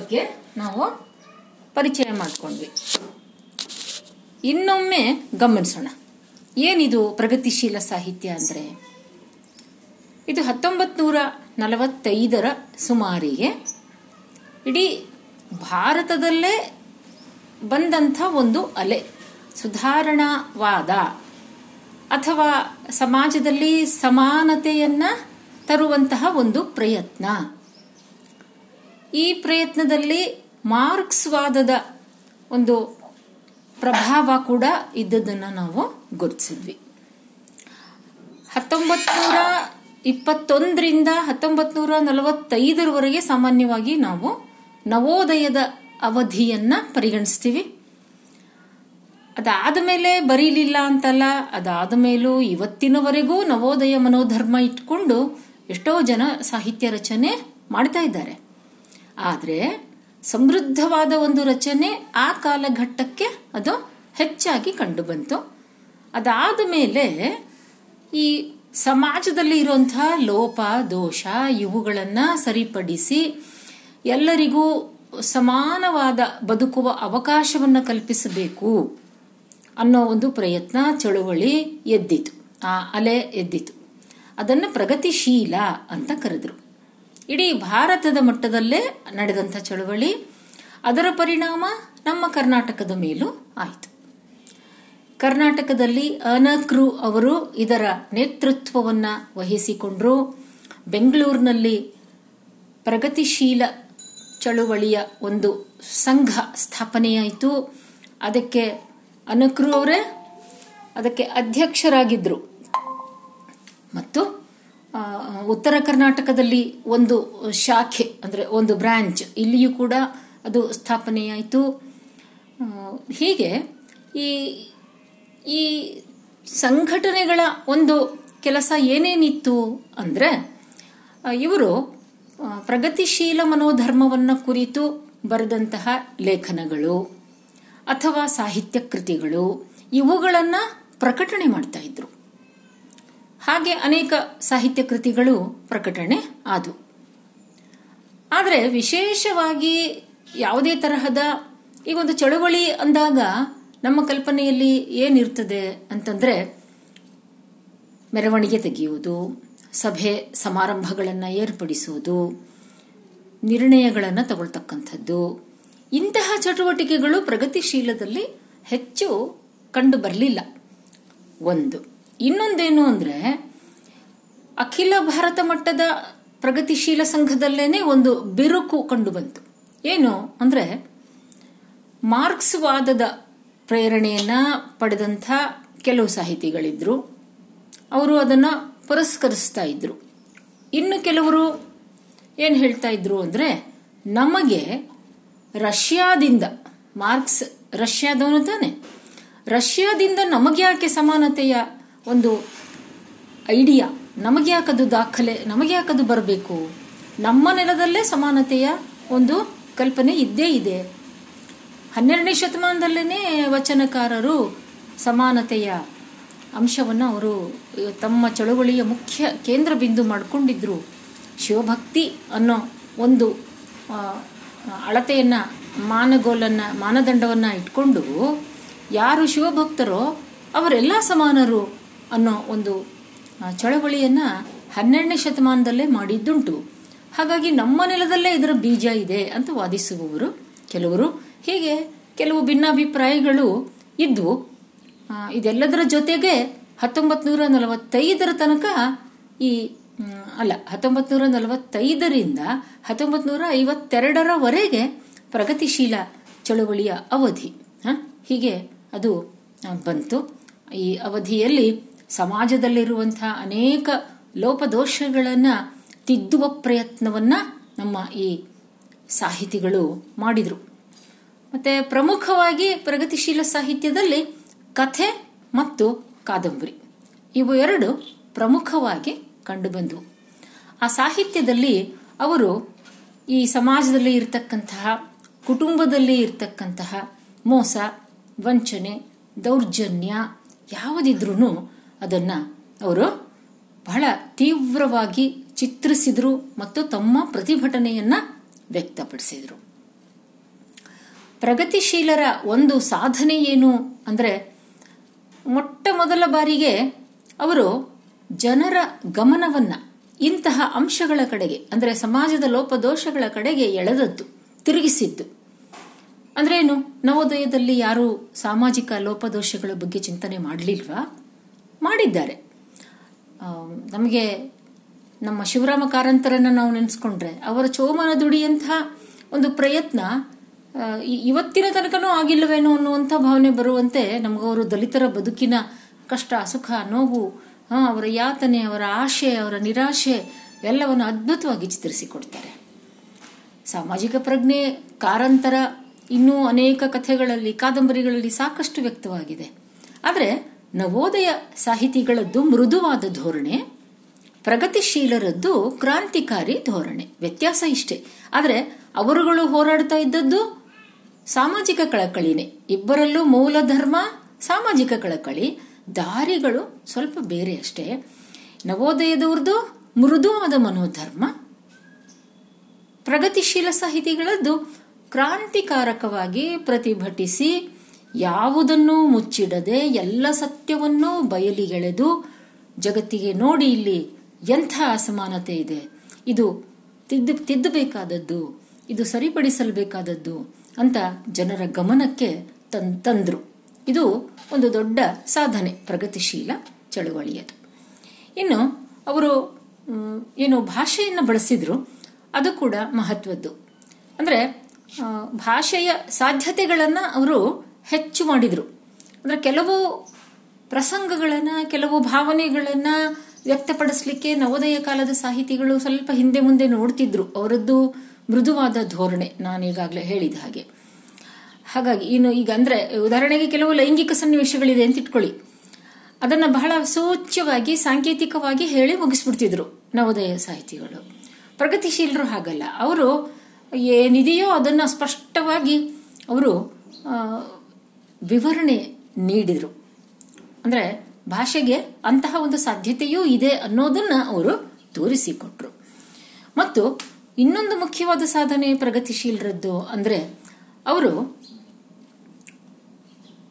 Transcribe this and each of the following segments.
ಬಗ್ಗೆ ನಾವು ಪರಿಚಯ ಮಾಡಿಕೊಂಡ್ವಿ. ಇನ್ನೊಮ್ಮೆ ಗಮನಿಸೋಣ. ಏನಿದು ಪ್ರಗತಿಶೀಲ ಸಾಹಿತ್ಯ ಅಂದರೆ? ಇದು ಹತ್ತೊಂಬತ್ತು ನೂರ ನಲವತ್ತೈದರ ಸುಮಾರಿಗೆ ಇಡೀ ಭಾರತದಲ್ಲೇ ಬಂದಂಥ ಒಂದು ಅಲೆ, ಸುಧಾರಣಾವಾದ ಅಥವಾ ಸಮಾಜದಲ್ಲಿ ಸಮಾನತೆಯನ್ನು ತರುವಂತಹ ಒಂದು ಪ್ರಯತ್ನ. ಈ ಪ್ರಯತ್ನದಲ್ಲಿ ಮಾರ್ಕ್ಸ್ವಾದದ ಒಂದು ಪ್ರಭಾವ ಕೂಡ ಇದ್ದದನ್ನು ನಾವು ಗುರುತಿಸಿದ್ವಿ. ಹತ್ತೊಂಬತ್ತು ನೂರ ಇಪ್ಪತ್ತೊಂದರಿಂದ ಹತ್ತೊಂಬತ್ತು ನೂರ ನಲವತ್ತೈದರವರೆಗೆ ಸಾಮಾನ್ಯವಾಗಿ ನಾವು ನವೋದಯದ ಅವಧಿಯನ್ನ ಪರಿಗಣಿಸ್ತೀವಿ. ಅದಾದ ಮೇಲೆ ಬರೀಲಿಲ್ಲ ಅಂತಲ್ಲ, ಅದಾದ ಮೇಲೂ ಇವತ್ತಿನವರೆಗೂ ನವೋದಯ ಮನೋಧರ್ಮ ಇಟ್ಕೊಂಡು ಎಷ್ಟೋ ಜನ ಸಾಹಿತ್ಯ ರಚನೆ ಮಾಡ್ತಾ ಆದರೆ ಸಮೃದ್ಧವಾದ ಒಂದು ರಚನೆ ಆ ಕಾಲಘಟ್ಟಕ್ಕೆ ಅದು ಹೆಚ್ಚಾಗಿ ಕಂಡುಬಂತು. ಅದಾದ ಮೇಲೆ ಈ ಸಮಾಜದಲ್ಲಿ ಇರುವಂತಹ ಲೋಪ, ದೋಷ ಇವುಗಳನ್ನು ಸರಿಪಡಿಸಿ ಎಲ್ಲರಿಗೂ ಸಮಾನವಾದ ಬದುಕುವ ಅವಕಾಶವನ್ನು ಕಲ್ಪಿಸಬೇಕು ಅನ್ನೋ ಒಂದು ಪ್ರಯತ್ನ ಚಳುವಳಿ ಎದ್ದಿತು. ಆ ಅಲೆ ಎದ್ದಿತು. ಅದನ್ನು ಪ್ರಗತಿಶೀಲ ಅಂತ ಕರೆದ್ರು. ಇಡೀ ಭಾರತದ ಮಟ್ಟದಲ್ಲೇ ನಡೆದಂಥ ಚಳುವಳಿ. ಅದರ ಪರಿಣಾಮ ನಮ್ಮ ಕರ್ನಾಟಕದ ಮೇಲೂ ಆಯಿತು. ಕರ್ನಾಟಕದಲ್ಲಿ ಅನಕ್ರು ಅವರು ಇದರ ನೇತೃತ್ವವನ್ನು ವಹಿಸಿಕೊಂಡರು. ಬೆಂಗಳೂರಿನಲ್ಲಿ ಪ್ರಗತಿಶೀಲ ಚಳುವಳಿಯ ಒಂದು ಸಂಘ ಸ್ಥಾಪನೆಯಾಯಿತು. ಅದಕ್ಕೆ ಅನಕ್ರು ಅವರೇ ಅದಕ್ಕೆ ಅಧ್ಯಕ್ಷರಾಗಿದ್ದರು ಮತ್ತು ಉತ್ತರ ಕರ್ನಾಟಕದಲ್ಲಿ ಒಂದು ಶಾಖೆ, ಅಂದರೆ ಒಂದು ಬ್ರಾಂಚ್, ಇಲ್ಲಿಯೂ ಕೂಡ ಅದು ಸ್ಥಾಪನೆಯಾಯಿತು. ಹೀಗೆ ಈ ಈ ಸಂಘಟನೆಗಳ ಒಂದು ಕೆಲಸ ಏನೇನಿತ್ತು ಅಂದರೆ ಇವರು ಪ್ರಗತಿಶೀಲ ಮನೋಧರ್ಮವನ್ನು ಕುರಿತು ಬರೆದಂತಹ ಲೇಖನಗಳು ಅಥವಾ ಸಾಹಿತ್ಯ ಕೃತಿಗಳು, ಇವುಗಳನ್ನು ಪ್ರಕಟಣೆ ಮಾಡ್ತಾ ಇದ್ರು. ಹಾಗೆ ಅನೇಕ ಸಾಹಿತ್ಯ ಕೃತಿಗಳು ಪ್ರಕಟಣೆ ಆದವು. ಆದರೆ ವಿಶೇಷವಾಗಿ ಯಾವುದೇ ತರಹದ ಈ ಒಂದು ಚಳುವಳಿ ಅಂದಾಗ ನಮ್ಮ ಕಲ್ಪನೆಯಲ್ಲಿ ಏನಿರ್ತದೆ ಅಂತಂದ್ರೆ ಮೆರವಣಿಗೆ ತೆಗೆಯುವುದು, ಸಭೆ ಸಮಾರಂಭಗಳನ್ನು ಏರ್ಪಡಿಸುವುದು, ನಿರ್ಣಯಗಳನ್ನು ತಗೊಳ್ತಕ್ಕಂಥದ್ದು. ಇಂತಹ ಚಟುವಟಿಕೆಗಳು ಪ್ರಗತಿಶೀಲದಲ್ಲಿ ಹೆಚ್ಚು ಕಂಡು ಬರಲಿಲ್ಲ. ಒಂದು. ಇನ್ನೊಂದೇನು ಅಂದರೆ ಅಖಿಲ ಭಾರತ ಮಟ್ಟದ ಪ್ರಗತಿಶೀಲ ಸಂಘದಲ್ಲೇನೆ ಒಂದು ಬಿರುಕು ಕಂಡುಬಂತು ಏನು ಅಂದರೆ ಮಾರ್ಕ್ಸ್ವಾದದ ಪ್ರೇರಣೆಯನ್ನ ಪಡೆದಂಥ ಕೆಲವು ಸಾಹಿತಿಗಳಿದ್ರು. ಅವರು ಅದನ್ನು ಪುರಸ್ಕರಿಸ್ತಾ ಇದ್ರು. ಇನ್ನು ಕೆಲವರು ಏನು ಹೇಳ್ತಾ ಇದ್ರು ಅಂದರೆ ನಮಗೆ ರಷ್ಯಾದಿಂದ ಮಾರ್ಕ್ಸ್ ರಷ್ಯಾದವನು ತಾನೆ. ರಷ್ಯಾದಿಂದ ನಮಗೆ ಯಾಕೆ ಸಮಾನತೆಯ ಒಂದು ಐಡಿಯಾ. ನಮಗೆ ಯಾಕದು ದಾಖಲೆ, ನಮಗೆ ಯಾಕದು ಬರಬೇಕು? ನಮ್ಮ ನೆಲದಲ್ಲೇ ಸಮಾನತೆಯ ಒಂದು ಕಲ್ಪನೆ ಇದ್ದೇ ಇದೆ. ಹನ್ನೆರಡನೇ ಶತಮಾನದಲ್ಲೇ ವಚನಕಾರರು ಸಮಾನತೆಯ ಅಂಶವನ್ನು ಅವರು ತಮ್ಮ ಚಳುವಳಿಯ ಮುಖ್ಯ ಕೇಂದ್ರ ಬಿಂದು ಮಾಡಿಕೊಂಡಿದ್ರು. ಶಿವಭಕ್ತಿ ಅನ್ನೋ ಒಂದು ಅಳತೆಯನ್ನು, ಮಾನಗೋಲನ್ನು, ಮಾನದಂಡವನ್ನು ಇಟ್ಕೊಂಡು ಯಾರು ಶಿವಭಕ್ತರೋ ಅವರೆಲ್ಲ ಸಮಾನರು. ಅನ್ನೋ ಒಂದು ಚಳವಳಿಯನ್ನು ಹನ್ನೆರಡನೇ ಶತಮಾನದಲ್ಲೇ ಮಾಡಿದ್ದುಂಟು. ಹಾಗಾಗಿ ನಮ್ಮ ನೆಲದಲ್ಲೇ ಇದರ ಬೀಜ ಇದೆ ಅಂತ ವಾದಿಸುವವರು ಕೆಲವರು. ಹೀಗೆ ಕೆಲವು ಭಿನ್ನಾಭಿಪ್ರಾಯಗಳು ಇದ್ವು ಇದೆಲ್ಲದರ ಜೊತೆಗೆ ಹತ್ತೊಂಬತ್ತು ನೂರ ನಲವತ್ತೈದರ ತನಕ ಈ ಅಲ್ಲ ಹತ್ತೊಂಬತ್ತು ನೂರ ನಲವತ್ತೈದರಿಂದ ಹತ್ತೊಂಬತ್ತು ನೂರ ಐವತ್ತೆರಡರವರೆಗೆ ಪ್ರಗತಿಶೀಲ ಚಳುವಳಿಯ ಅವಧಿ ಹೀಗೆ ಅದು ಬಂತು. ಈ ಅವಧಿಯಲ್ಲಿ ಸಮಾಜದಲ್ಲಿರುವಂತಹ ಅನೇಕ ಲೋಪದೋಷಗಳನ್ನು ತಿದ್ದುವ ಪ್ರಯತ್ನವನ್ನ ನಮ್ಮ ಈ ಸಾಹಿತಿಗಳು ಮಾಡಿದರು. ಮತ್ತೆ ಪ್ರಮುಖವಾಗಿ ಪ್ರಗತಿಶೀಲ ಸಾಹಿತ್ಯದಲ್ಲಿ ಕಥೆ ಮತ್ತು ಕಾದಂಬರಿ ಇವು ಎರಡು ಪ್ರಮುಖವಾಗಿ ಕಂಡುಬಂದವು. ಆ ಸಾಹಿತ್ಯದಲ್ಲಿ ಅವರು ಈ ಸಮಾಜದಲ್ಲಿ ಇರತಕ್ಕಂತಹ, ಕುಟುಂಬದಲ್ಲಿ ಇರತಕ್ಕಂತಹ ಮೋಸ, ವಂಚನೆ, ದೌರ್ಜನ್ಯ ಯಾವುದಿದ್ರೂ ಅದನ್ನು ಅವರು ಬಹಳ ತೀವ್ರವಾಗಿ ಚಿತ್ರಿಸಿದ್ರು ಮತ್ತು ತಮ್ಮ ಪ್ರತಿಭಟನೆಯನ್ನ ವ್ಯಕ್ತಪಡಿಸಿದರು. ಪ್ರಗತಿಶೀಲರ ಒಂದು ಸಾಧನೆ ಏನು ಅಂದರೆ ಮೊಟ್ಟ ಮೊದಲ ಬಾರಿಗೆ ಅವರು ಜನರ ಗಮನವನ್ನ ಇಂತಹ ಅಂಶಗಳ ಕಡೆಗೆ ಅಂದರೆ ಸಮಾಜದ ಲೋಪದೋಷಗಳ ಕಡೆಗೆ ಎಳೆದದ್ದು, ತಿರುಗಿಸಿದ್ದು. ಅಂದ್ರೆ ಏನು ನವೋದಯದಲ್ಲಿ ಯಾರು ಸಾಮಾಜಿಕ ಲೋಪದೋಷಗಳ ಬಗ್ಗೆ ಚಿಂತನೆ ಮಾಡಲಿಲ್ವಾ? ಮಾಡಿದ್ದಾರೆ. ನಮಗೆ ನಮ್ಮ ಶಿವರಾಮ ಕಾರಂತರನ್ನು ನಾವು ನೆನೆಸ್ಕೊಂಡ್ರೆ ಅವರ ಚೋಮನ ದುಡಿಯಂತಹ ಒಂದು ಪ್ರಯತ್ನ ಇವತ್ತಿನ ತನಕನೂ ಆಗಿಲ್ಲವೇನೋ ಅನ್ನುವಂಥ ಭಾವನೆ ಬರುವಂತೆ ನಮಗವರು ದಲಿತರ ಬದುಕಿನ ಕಷ್ಟ, ಸುಖ, ನೋವು ಅವರ ಯಾತನೆ, ಅವರ ಆಶೆ, ಅವರ ನಿರಾಶೆ ಎಲ್ಲವನ್ನು ಅದ್ಭುತವಾಗಿ ಚಿತ್ರಿಸಿಕೊಡ್ತಾರೆ. ಸಾಮಾಜಿಕ ಪ್ರಜ್ಞೆ, ಕಾರಂತರ ಇನ್ನೂ ಅನೇಕ ಕಥೆಗಳಲ್ಲಿ, ಕಾದಂಬರಿಗಳಲ್ಲಿ ಸಾಕಷ್ಟು ವ್ಯಕ್ತವಾಗಿದೆ. ಆದರೆ ನವೋದಯ ಸಾಹಿತಿಗಳದ್ದು ಮೃದುವಾದ ಧೋರಣೆ, ಪ್ರಗತಿಶೀಲರದ್ದು ಕ್ರಾಂತಿಕಾರಿ ಧೋರಣೆ. ವ್ಯತ್ಯಾಸ ಇಷ್ಟೇ. ಆದರೆ ಅವರುಗಳು ಹೋರಾಡ್ತಾ ಇದ್ದದ್ದು ಸಾಮಾಜಿಕ ಕಳಕಳಿನೇ. ಇಬ್ಬರಲ್ಲೂ ಮೂಲ ಧರ್ಮ, ಸಾಮಾಜಿಕ ಕಳಕಳಿ. ದಾರಿಗಳು ಸ್ವಲ್ಪ ಬೇರೆ ಅಷ್ಟೇ. ನವೋದಯದವ್ರದ್ದು ಮೃದುವಾದ ಮನೋಧರ್ಮ, ಪ್ರಗತಿಶೀಲ ಸಾಹಿತಿಗಳದ್ದು ಕ್ರಾಂತಿಕಾರಕವಾಗಿ ಪ್ರತಿಭಟಿಸಿ ಯಾವುದನ್ನೂ ಮುಚ್ಚಿಡದೆ ಎಲ್ಲ ಸತ್ಯವನ್ನೂ ಬಯಲಿಗೆಳೆದು ಜಗತ್ತಿಗೆ ನೋಡಿ ಇಲ್ಲಿ ಎಂಥ ಅಸಮಾನತೆ ಇದೆ. ಇದು ತಿದ್ದು ತಿದ್ದಬೇಕಾದದ್ದು, ಇದು ಸರಿಪಡಿಸಲ್ಬೇಕಾದದ್ದು ಅಂತ ಜನರ ಗಮನಕ್ಕೆ ತನ್ ತಂದ್ರು. ಇದು ಒಂದು ದೊಡ್ಡ ಸಾಧನೆ, ಪ್ರಗತಿಶೀಲ ಚಳುವಳಿಯದು. ಇನ್ನು ಅವರು ಏನು ಭಾಷೆಯನ್ನು ಬಳಸಿದ್ರು, ಅದು ಕೂಡ ಮಹತ್ವದ್ದು. ಅಂದರೆ ಭಾಷೆಯ ಸಾಧ್ಯತೆಗಳನ್ನು ಅವರು ಹೆಚ್ಚು ಮಾಡಿದರು. ಅಂದರೆ ಕೆಲವು ಪ್ರಸಂಗಗಳನ್ನು, ಕೆಲವು ಭಾವನೆಗಳನ್ನು ವ್ಯಕ್ತಪಡಿಸಲಿಕ್ಕೆ ನವೋದಯ ಕಾಲದ ಸಾಹಿತಿಗಳು ಸ್ವಲ್ಪ ಹಿಂದೆ ಮುಂದೆ ನೋಡ್ತಿದ್ರು. ಅವರದ್ದು ಮೃದುವಾದ ಧೋರಣೆ ನಾನೀಗಾಗಲೇ ಹೇಳಿದ ಹಾಗೆ. ಹಾಗಾಗಿ ಇನ್ನು ಈಗ ಅಂದರೆ ಉದಾಹರಣೆಗೆ ಕೆಲವು ಲೈಂಗಿಕ ಸನ್ನಿವೇಶಗಳಿದೆ ಅಂತ ಇಟ್ಕೊಳ್ಳಿ. ಅದನ್ನು ಬಹಳ ಸೂಚ್ಯವಾಗಿ ಸಾಂಕೇತಿಕವಾಗಿ ಹೇಳಿ ಮುಗಿಸ್ಬಿಡ್ತಿದ್ರು ನವೋದಯ ಸಾಹಿತಿಗಳು. ಪ್ರಗತಿಶೀಲರು ಹಾಗಲ್ಲ. ಅವರು ಏನಿದೆಯೋ ಅದನ್ನು ಸ್ಪಷ್ಟವಾಗಿ ಅವರು ವಿವರಣೆ ನೀಡಿದರು. ಅಂದ್ರೆ ಭಾಷೆಗೆ ಅಂತಹ ಒಂದು ಸಾಧ್ಯತೆಯೂ ಇದೆ ಅನ್ನೋದನ್ನ ಅವರು ತೋರಿಸಿಕೊಟ್ರು. ಮತ್ತು ಇನ್ನೊಂದು ಮುಖ್ಯವಾದ ಸಾಧನೆ ಪ್ರಗತಿಶೀಲರದ್ದು ಅಂದ್ರೆ ಅವರು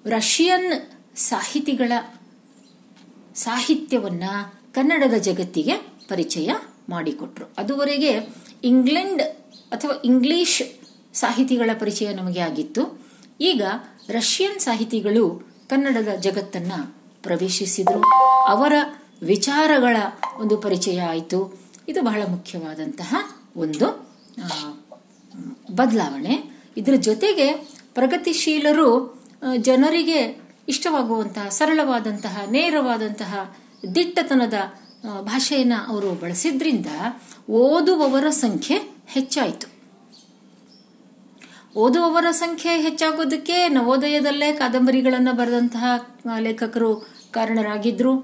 ರಷ್ಯನ್ ಸಾಹಿತಿಗಳ ಸಾಹಿತ್ಯವನ್ನ ಕನ್ನಡದ ಜಗತ್ತಿಗೆ ಪರಿಚಯ ಮಾಡಿಕೊಟ್ರು. ಅದುವರೆಗೆ ಇಂಗ್ಲೆಂಡ್ ಅಥವಾ ಇಂಗ್ಲಿಷ್ ಸಾಹಿತಿಗಳ ಪರಿಚಯ ನಮಗೆ ಆಗಿತ್ತು. ಈಗ ರಷ್ಯನ್ ಸಾಹಿತಿಗಳು ಕನ್ನಡದ ಜಗತ್ತನ್ನ ಪ್ರವೇಶಿಸಿದರು. ಅವರ ವಿಚಾರಗಳ ಒಂದು ಪರಿಚಯ ಆಯಿತು. ಇದು ಬಹಳ ಮುಖ್ಯವಾದಂತಹ ಒಂದು ಬದಲಾವಣೆ. ಇದರ ಜೊತೆಗೆ ಪ್ರಗತಿಶೀಲರು ಜನರಿಗೆ ಇಷ್ಟವಾಗುವಂತಹ, ಸರಳವಾದಂತಹ, ನೇರವಾದಂತಹ ದಿಟ್ಟತನದ ಭಾಷೆಯನ್ನು ಅವರು ಬಳಸಿದ್ರಿಂದ ಓದುವವರ ಸಂಖ್ಯೆ ಹೆಚ್ಚಾಯಿತು. ಓದುವವರ ಸಂಖ್ಯೆ ಹೆಚ್ಚಾಗೋದಕ್ಕೆ ನವೋದಯದಲ್ಲೇ ಕಾದಂಬರಿಗಳನ್ನು ಬರೆದಂತಹ ಲೇಖಕರು ಕಾರಣರಾಗಿದ್ರು.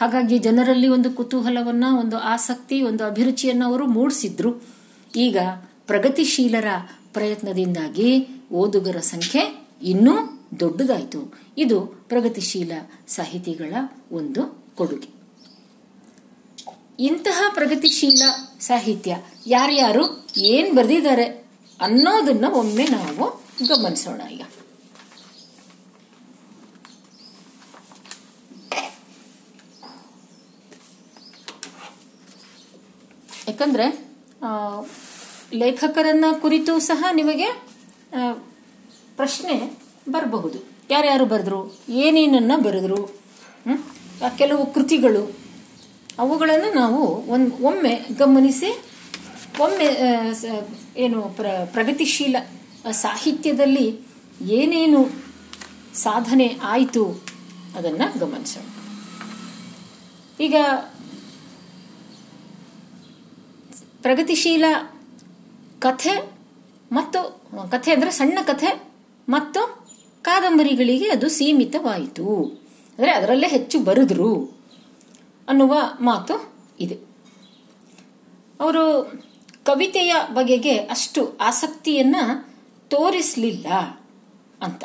ಹಾಗಾಗಿ ಜನರಲ್ಲಿ ಒಂದು ಕುತೂಹಲವನ್ನ, ಒಂದು ಆಸಕ್ತಿ, ಒಂದು ಅಭಿರುಚಿಯನ್ನು ಅವರು ಮೂಡಿಸಿದ್ರು. ಈಗ ಪ್ರಗತಿಶೀಲರ ಪ್ರಯತ್ನದಿಂದಾಗಿ ಓದುಗರ ಸಂಖ್ಯೆ ಇನ್ನೂ ದೊಡ್ಡದಾಯಿತು. ಇದು ಪ್ರಗತಿಶೀಲ ಸಾಹಿತಿಗಳ ಒಂದು ಕೊಡುಗೆ. ಇಂತಹ ಪ್ರಗತಿಶೀಲ ಸಾಹಿತ್ಯ ಯಾರ್ಯಾರು, ಏನ್ ಬರೆದಿದ್ದಾರೆ? ಅನ್ನೋದನ್ನ ಒಮ್ಮೆ ನಾವು ಗಮನಿಸೋಣ ಈಗ. ಯಾಕಂದ್ರೆ ಲೇಖಕರನ್ನ ಕುರಿತು ಸಹ ನಿಮಗೆ ಪ್ರಶ್ನೆ ಬರಬಹುದು. ಯಾರ್ಯಾರು ಬರೆದ್ರು, ಏನೇನನ್ನ ಬರೆದ್ರು ಕೆಲವು ಕೃತಿಗಳು, ಅವುಗಳನ್ನು ನಾವು ಒಂದು, ಒಮ್ಮೆ ಗಮನಿಸಿ ಒಮ್ಮೆ ಏನು ಪ್ರ, ಪ್ರಗತಿಶೀಲ ಸಾಹಿತ್ಯದಲ್ಲಿ ಏನೇನು ಸಾಧನೆ ಆಯಿತು ಅದನ್ನು ಗಮನಿಸೋಣ. ಈಗ ಪ್ರಗತಿಶೀಲ ಕಥೆ ಮತ್ತು, ಕಥೆ ಅಂದರೆ ಸಣ್ಣ ಕಥೆ ಮತ್ತು ಕಾದಂಬರಿಗಳಿಗೆ ಅದು ಸೀಮಿತವಾಯಿತು. ಅಂದರೆ ಅದರಲ್ಲೇ ಹೆಚ್ಚು ಬರೆದ್ರು ಅನ್ನುವ ಮಾತು ಇದೆ. ಅವರು ಕವಿತೆಯ ಬಗೆಗೆ ಅಷ್ಟು ಆಸಕ್ತಿಯನ್ನ ತೋರಿಸಲಿಲ್ಲ ಅಂತ.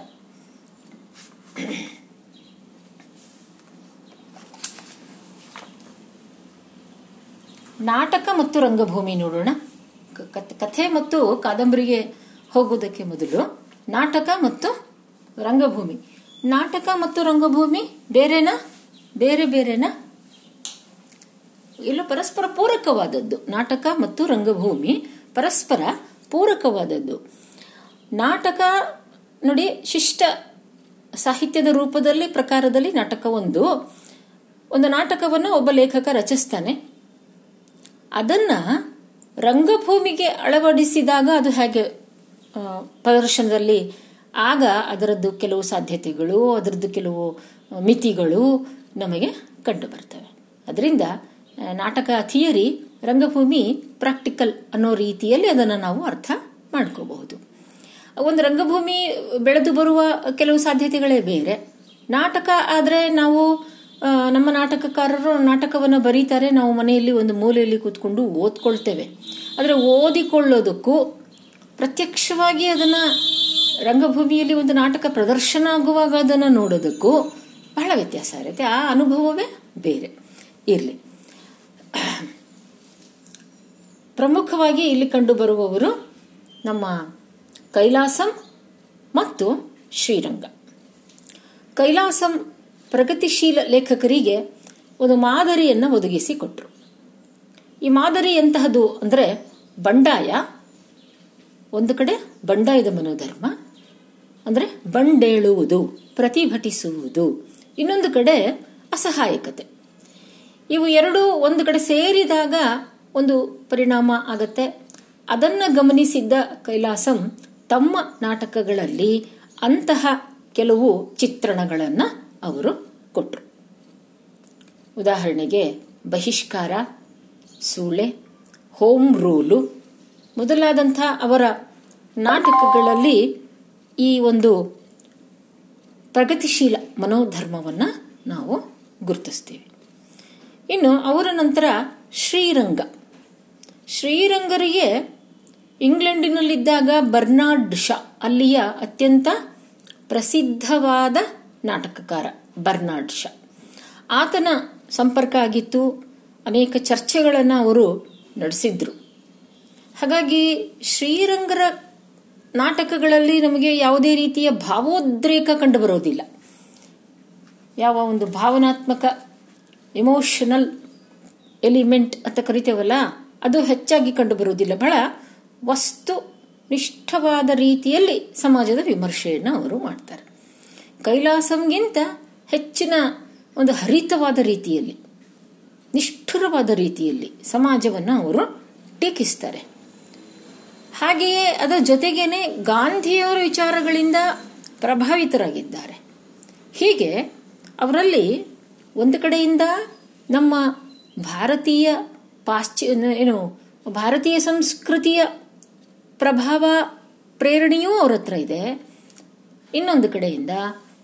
ನಾಟಕ ಮತ್ತು ರಂಗಭೂಮಿ ನೋಡೋಣ. ಕಥೆ ಮತ್ತು ಕಾದಂಬರಿಗೆ ಹೋಗೋದಕ್ಕೆ ಮೊದಲು ನಾಟಕ ಮತ್ತು ರಂಗಭೂಮಿ. ನಾಟಕ ಮತ್ತು ರಂಗಭೂಮಿ ಬೇರೆನಾ? ಬೇರೆ ಬೇರೆನಾ? ಇಲ್ಲ ಪರಸ್ಪರ ಪೂರಕವಾದದ್ದು. ನಾಟಕ ಮತ್ತು ರಂಗಭೂಮಿ ಪರಸ್ಪರ ಪೂರಕವಾದದ್ದು. ನಾಟಕ ನೋಡಿ, ಶಿಷ್ಟ ಸಾಹಿತ್ಯದ ರೂಪದಲ್ಲಿ, ಪ್ರಕಾರದಲ್ಲಿ ನಾಟಕ ಒಂದು. ಒಂದು ನಾಟಕವನ್ನು ಒಬ್ಬ ಲೇಖಕ ರಚಿಸ್ತಾನೆ. ಅದನ್ನ ರಂಗಭೂಮಿಗೆ ಅಳವಡಿಸಿದಾಗ ಅದು ಹೇಗೆ ಪ್ರದರ್ಶನದಲ್ಲಿ ಆಗ ಅದರದ್ದು ಕೆಲವು ಸಾಧ್ಯತೆಗಳು, ಅದರದ್ದು ಕೆಲವು ಮಿತಿಗಳು ನಮಗೆ ಕಂಡು ಬರ್ತವೆ ಅದರಿಂದ ನಾಟಕ ಥಿಯರಿ, ರಂಗಭೂಮಿ, ಪ್ರಾಕ್ಟಿಕಲ್ ಅನ್ನೋ ರೀತಿಯಲ್ಲಿ ಅದನ್ನು ನಾವು ಅರ್ಥ ಮಾಡ್ಕೋಬಹುದು. ಒಂದು ರಂಗಭೂಮಿ ಬೆಳೆದು ಬರುವ ಕೆಲವು ಸಾಧ್ಯತೆಗಳೇ ಬೇರೆ. ನಾಟಕ ಆದರೆ ನಾವು ನಮ್ಮ ನಾಟಕಕಾರರು ನಾಟಕವನ್ನು ಬರೀತಾರೆ. ನಾವು ಮನೆಯಲ್ಲಿ ಒಂದು ಮೂಲೆಯಲ್ಲಿ ಕೂತ್ಕೊಂಡು ಓದ್ಕೊಳ್ತೇವೆ. ಆದರೆ ಓದಿಕೊಳ್ಳೋದಕ್ಕೂ ಪ್ರತ್ಯಕ್ಷವಾಗಿ ಅದನ್ನು ರಂಗಭೂಮಿಯಲ್ಲಿ ಒಂದು ನಾಟಕ ಪ್ರದರ್ಶನ ಆಗುವಾಗ ಅದನ್ನು ನೋಡೋದಕ್ಕೂ ಬಹಳ ವ್ಯತ್ಯಾಸ ಇರುತ್ತೆ. ಆ ಅನುಭವವೇ ಬೇರೆ. ಇರಲಿ. ಪ್ರಮುಖವಾಗಿ ಇಲ್ಲಿ ಕಂಡುಬರುವವರು ನಮ್ಮ ಕೈಲಾಸಂ ಮತ್ತು ಶ್ರೀರಂಗ. ಕೈಲಾಸಂ ಪ್ರಗತಿಶೀಲ ಲೇಖಕರಿಗೆ ಒಂದು ಮಾದರಿಯನ್ನು ಒದಗಿಸಿಕೊಟ್ರು ಈ ಮಾದರಿ ಎಂತಹದ್ದು ಅಂದರೆ ಬಂಡಾಯ, ಒಂದು ಕಡೆ ಬಂಡಾಯದ ಮನೋಧರ್ಮ, ಅಂದರೆ ಬಂಡೇಳುವುದು, ಪ್ರತಿಭಟಿಸುವುದು, ಇನ್ನೊಂದು ಕಡೆ ಅಸಹಾಯಕತೆ. ಇವು ಎರಡು ಒಂದು ಕಡೆ ಸೇರಿದಾಗ ಒಂದು ಪರಿಣಾಮ ಆಗತ್ತೆ. ಅದನ್ನ ಗಮನಿಸಿದ್ದ ಕೈಲಾಸಂ ತಮ್ಮ ನಾಟಕಗಳಲ್ಲಿ ಅಂತಹ ಕೆಲವು ಚಿತ್ರಣಗಳನ್ನು ಅವರು ಕೊಟ್ಟರು ಉದಾಹರಣೆಗೆ ಬಹಿಷ್ಕಾರ, ಸೂಳೆ, ಹೋಮ್ ರೂಲು ಮೊದಲಾದಂಥ ಅವರ ನಾಟಕಗಳಲ್ಲಿ ಈ ಒಂದು ಪ್ರಗತಿಶೀಲ ಮನೋಧರ್ಮವನ್ನು ನಾವು ಗುರುತಿಸ್ತೀವಿ. ಇನ್ನು ಅವರ ನಂತರ ಶ್ರೀರಂಗ. ಶ್ರೀರಂಗರಿಗೆ ಇಂಗ್ಲೆಂಡಿನಲ್ಲಿದ್ದಾಗ ಬರ್ನಾರ್ಡ್ ಶಾ ಅಲ್ಲಿಯ ಅತ್ಯಂತ ಪ್ರಸಿದ್ಧವಾದ ನಾಟಕಕಾರ ಬರ್ನಾರ್ಡ್ ಶಾ ಆತನ ಸಂಪರ್ಕ ಆಗಿತ್ತು, ಅನೇಕ ಚರ್ಚೆಗಳನ್ನು ಅವರು ನಡೆಸಿದ್ರು. ಹಾಗಾಗಿ ಶ್ರೀರಂಗರ ನಾಟಕಗಳಲ್ಲಿ ನಮಗೆ ಯಾವುದೇ ರೀತಿಯ ಭಾವೋದ್ರೇಕ ಕಂಡುಬರೋದಿಲ್ಲ. ಯಾವ ಒಂದು ಭಾವನಾತ್ಮಕ ಇಮೋಷನಲ್ ಎಲಿಮೆಂಟ್ ಅಂತ ಕರಿತೇವಲ್ಲ, ಅದು ಹೆಚ್ಚಾಗಿ ಕಂಡುಬರುವುದಿಲ್ಲ. ಬಹಳ ವಸ್ತು ನಿಷ್ಠವಾದ ರೀತಿಯಲ್ಲಿ ಸಮಾಜದ ವಿಮರ್ಶೆಯನ್ನು ಅವರು ಮಾಡ್ತಾರೆ. ಕೈಲಾಸಂಗಿಂತ ಹೆಚ್ಚಿನ ಒಂದು ಹರಿತವಾದ ರೀತಿಯಲ್ಲಿ, ನಿಷ್ಠುರವಾದ ರೀತಿಯಲ್ಲಿ ಸಮಾಜವನ್ನು ಅವರು ಟೀಕಿಸ್ತಾರೆ. ಹಾಗೆಯೇ ಅದರ ಜೊತೆಗೇನೆ ಗಾಂಧಿಯವರ ವಿಚಾರಗಳಿಂದ ಪ್ರಭಾವಿತರಾಗಿದ್ದಾರೆ. ಹೀಗೆ ಅವರಲ್ಲಿ ಒಂದು ಕಡೆಯಿಂದ ನಮ್ಮ ಭಾರತೀಯ ಪಾಶ್ಚಿ, ಏನು ಭಾರತೀಯ ಸಂಸ್ಕೃತಿಯ ಪ್ರಭಾವ ಪ್ರೇರಣೆಯೂ ಅವ್ರ ಹತ್ರ ಇದೆ. ಇನ್ನೊಂದು ಕಡೆಯಿಂದ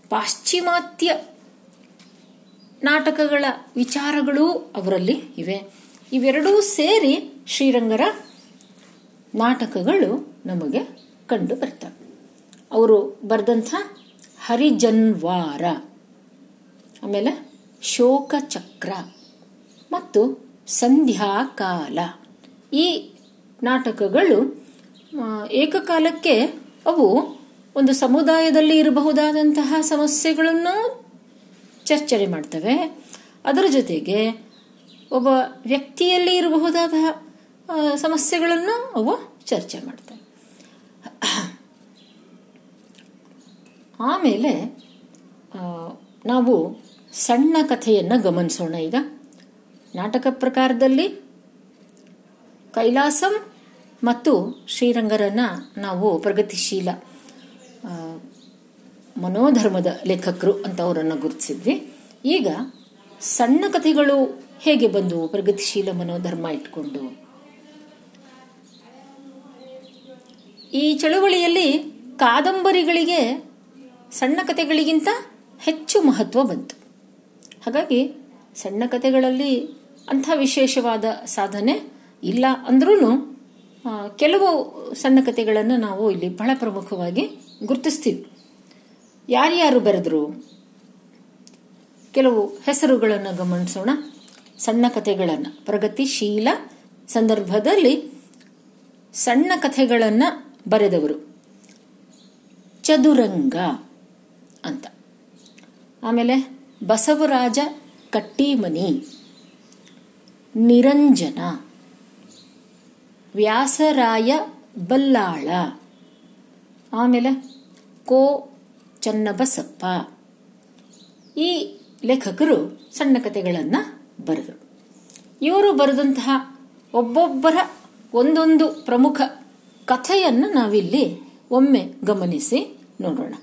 ಪಾಶ್ಚಿಮಾತ್ಯ ನಾಟಕಗಳ ವಿಚಾರಗಳೂ ಅವರಲ್ಲಿ ಇವೆ. ಇವೆರಡೂ ಸೇರಿ ಶ್ರೀರಂಗರ ನಾಟಕಗಳು ನಮಗೆ ಕಂಡು ಬರ್ತವೆ. ಅವರು ಬರೆದಂಥ ಹರಿಜನ್ವಾರ. ಆಮೇಲೆ ಶೋಕಚಕ್ರ ಮತ್ತು ಸಂಧ್ಯಾಕಾಲ. ಈ ನಾಟಕಗಳು ಏಕಕಾಲಕ್ಕೆ ಅವು ಒಂದು ಸಮುದಾಯದಲ್ಲಿ ಇರಬಹುದಾದಂತಹ ಸಮಸ್ಯೆಗಳನ್ನು ಚರ್ಚೆ ಮಾಡ್ತವೆ. ಅದರ ಜೊತೆಗೆ ಒಬ್ಬ ವ್ಯಕ್ತಿಯಲ್ಲಿ ಇರಬಹುದಾದ ಸಮಸ್ಯೆಗಳನ್ನು ಅವು ಚರ್ಚೆ ಮಾಡ್ತವೆ. ಆಮೇಲೆ ನಾವು ಸಣ್ಣ ಕಥೆಯನ್ನು ಗಮನಿಸೋಣ ಈಗ. ನಾಟಕ ಪ್ರಕಾರದಲ್ಲಿ ಕೈಲಾಸಂ ಮತ್ತು ಶ್ರೀರಂಗರನ್ನ ನಾವು ಪ್ರಗತಿಶೀಲ ಮನೋಧರ್ಮದ ಲೇಖಕರು ಅಂತ ಅವರನ್ನು ಗುರುತಿಸಿದ್ವಿ. ಈಗ ಸಣ್ಣ ಕಥೆಗಳು ಹೇಗೆ ಬಂದವು ಪ್ರಗತಿಶೀಲ ಮನೋಧರ್ಮ ಇಟ್ಕೊಂಡು? ಈ ಚಳುವಳಿಯಲ್ಲಿ ಕಾದಂಬರಿಗಳಿಗೆ ಸಣ್ಣ ಕಥೆಗಳಿಗಿಂತ ಹೆಚ್ಚು ಮಹತ್ವ ಬಂತು. ಹಾಗಾಗಿ ಸಣ್ಣ ಕಥೆಗಳಲ್ಲಿ ಅಂಥ ವಿಶೇಷವಾದ ಸಾಧನೆ ಇಲ್ಲ ಅಂದ್ರೂ ಕೆಲವು ಸಣ್ಣ ಕಥೆಗಳನ್ನು ನಾವು ಇಲ್ಲಿ ಬಹಳ ಪ್ರಮುಖವಾಗಿ ಗುರುತಿಸ್ತೀವಿ. ಯಾರ್ಯಾರು ಬರೆದ್ರು? ಕೆಲವು ಹೆಸರುಗಳನ್ನು ಗಮನಿಸೋಣ. ಸಣ್ಣ ಕಥೆಗಳನ್ನು. ಪ್ರಗತಿಶೀಲ ಸಂದರ್ಭದಲ್ಲಿ ಸಣ್ಣ ಕಥೆಗಳನ್ನು ಬರೆದವರು. ಚದುರಂಗ ಅಂತ. ಆಮೇಲೆ ಬಸವರಾಜ ಕಟ್ಟಿಮನಿ, ನಿರಂಜನ, ವ್ಯಾಸರಾಯ ಬಲ್ಲಾಳ, ಆಮೇಲೆ ಕೋ ಚನ್ನಬಸಪ್ಪ. ಈ ಲೇಖಕರು ಸಣ್ಣ ಕಥೆಗಳನ್ನು ಬರೆದರು. ಇವರು ಬರೆದಂತಹ ಒಬ್ಬೊಬ್ಬರ ಒಂದೊಂದು ಪ್ರಮುಖ ಕಥೆಯನ್ನು ನಾವಿಲ್ಲಿ ಒಮ್ಮೆ ಗಮನಿಸಿ ನೋಡೋಣ.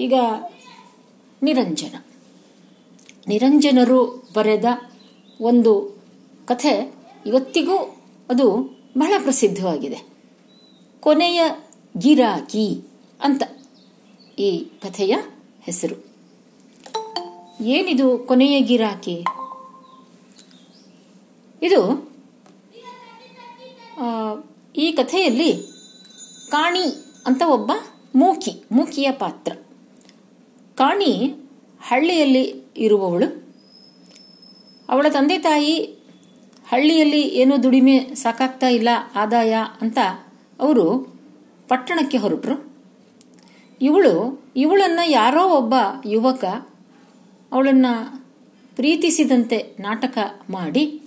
ಈಗ ನಿರಂಜನ. ನಿರಂಜನರು ಬರೆದ ಒಂದು ಕಥೆ ಇವತ್ತಿಗೂ ಅದು ಬಹಳ ಪ್ರಸಿದ್ಧವಾಗಿದೆ. ಕೊನೆಯ ಗಿರಾಕಿ ಅಂತ ಈ ಕಥೆಯ ಹೆಸರು. ಏನಿದು ಕೊನೆಯ ಗಿರಾಕಿ? ಇದು ಈ ಕಥೆಯಲ್ಲಿ ಕಾಣಿ ಅಂತ ಒಬ್ಬ ಮೂಕಿ, ಮೂಕಿಯ ಪಾತ್ರ. ಕಾಣಿ ಹಳ್ಳಿಯಲ್ಲಿ ಇರುವವಳು. ಅವಳ ತಂದೆ ತಾಯಿ ಹಳ್ಳಿಯಲ್ಲಿ ಏನು ದುಡಿಮೆ ಸಾಕಾಗ್ತಾ ಇಲ್ಲ, ಆದಾಯ ಅಂತ ಅವರು ಪಟ್ಟಣಕ್ಕೆ ಹೊರಟರು. ಇವಳು, ಇವಳನ್ನು ಯಾರೋ ಒಬ್ಬ ಯುವಕ ಅವಳನ್ನು ಪ್ರೀತಿಸಿದಂತೆ ನಾಟಕ ಮಾಡಿ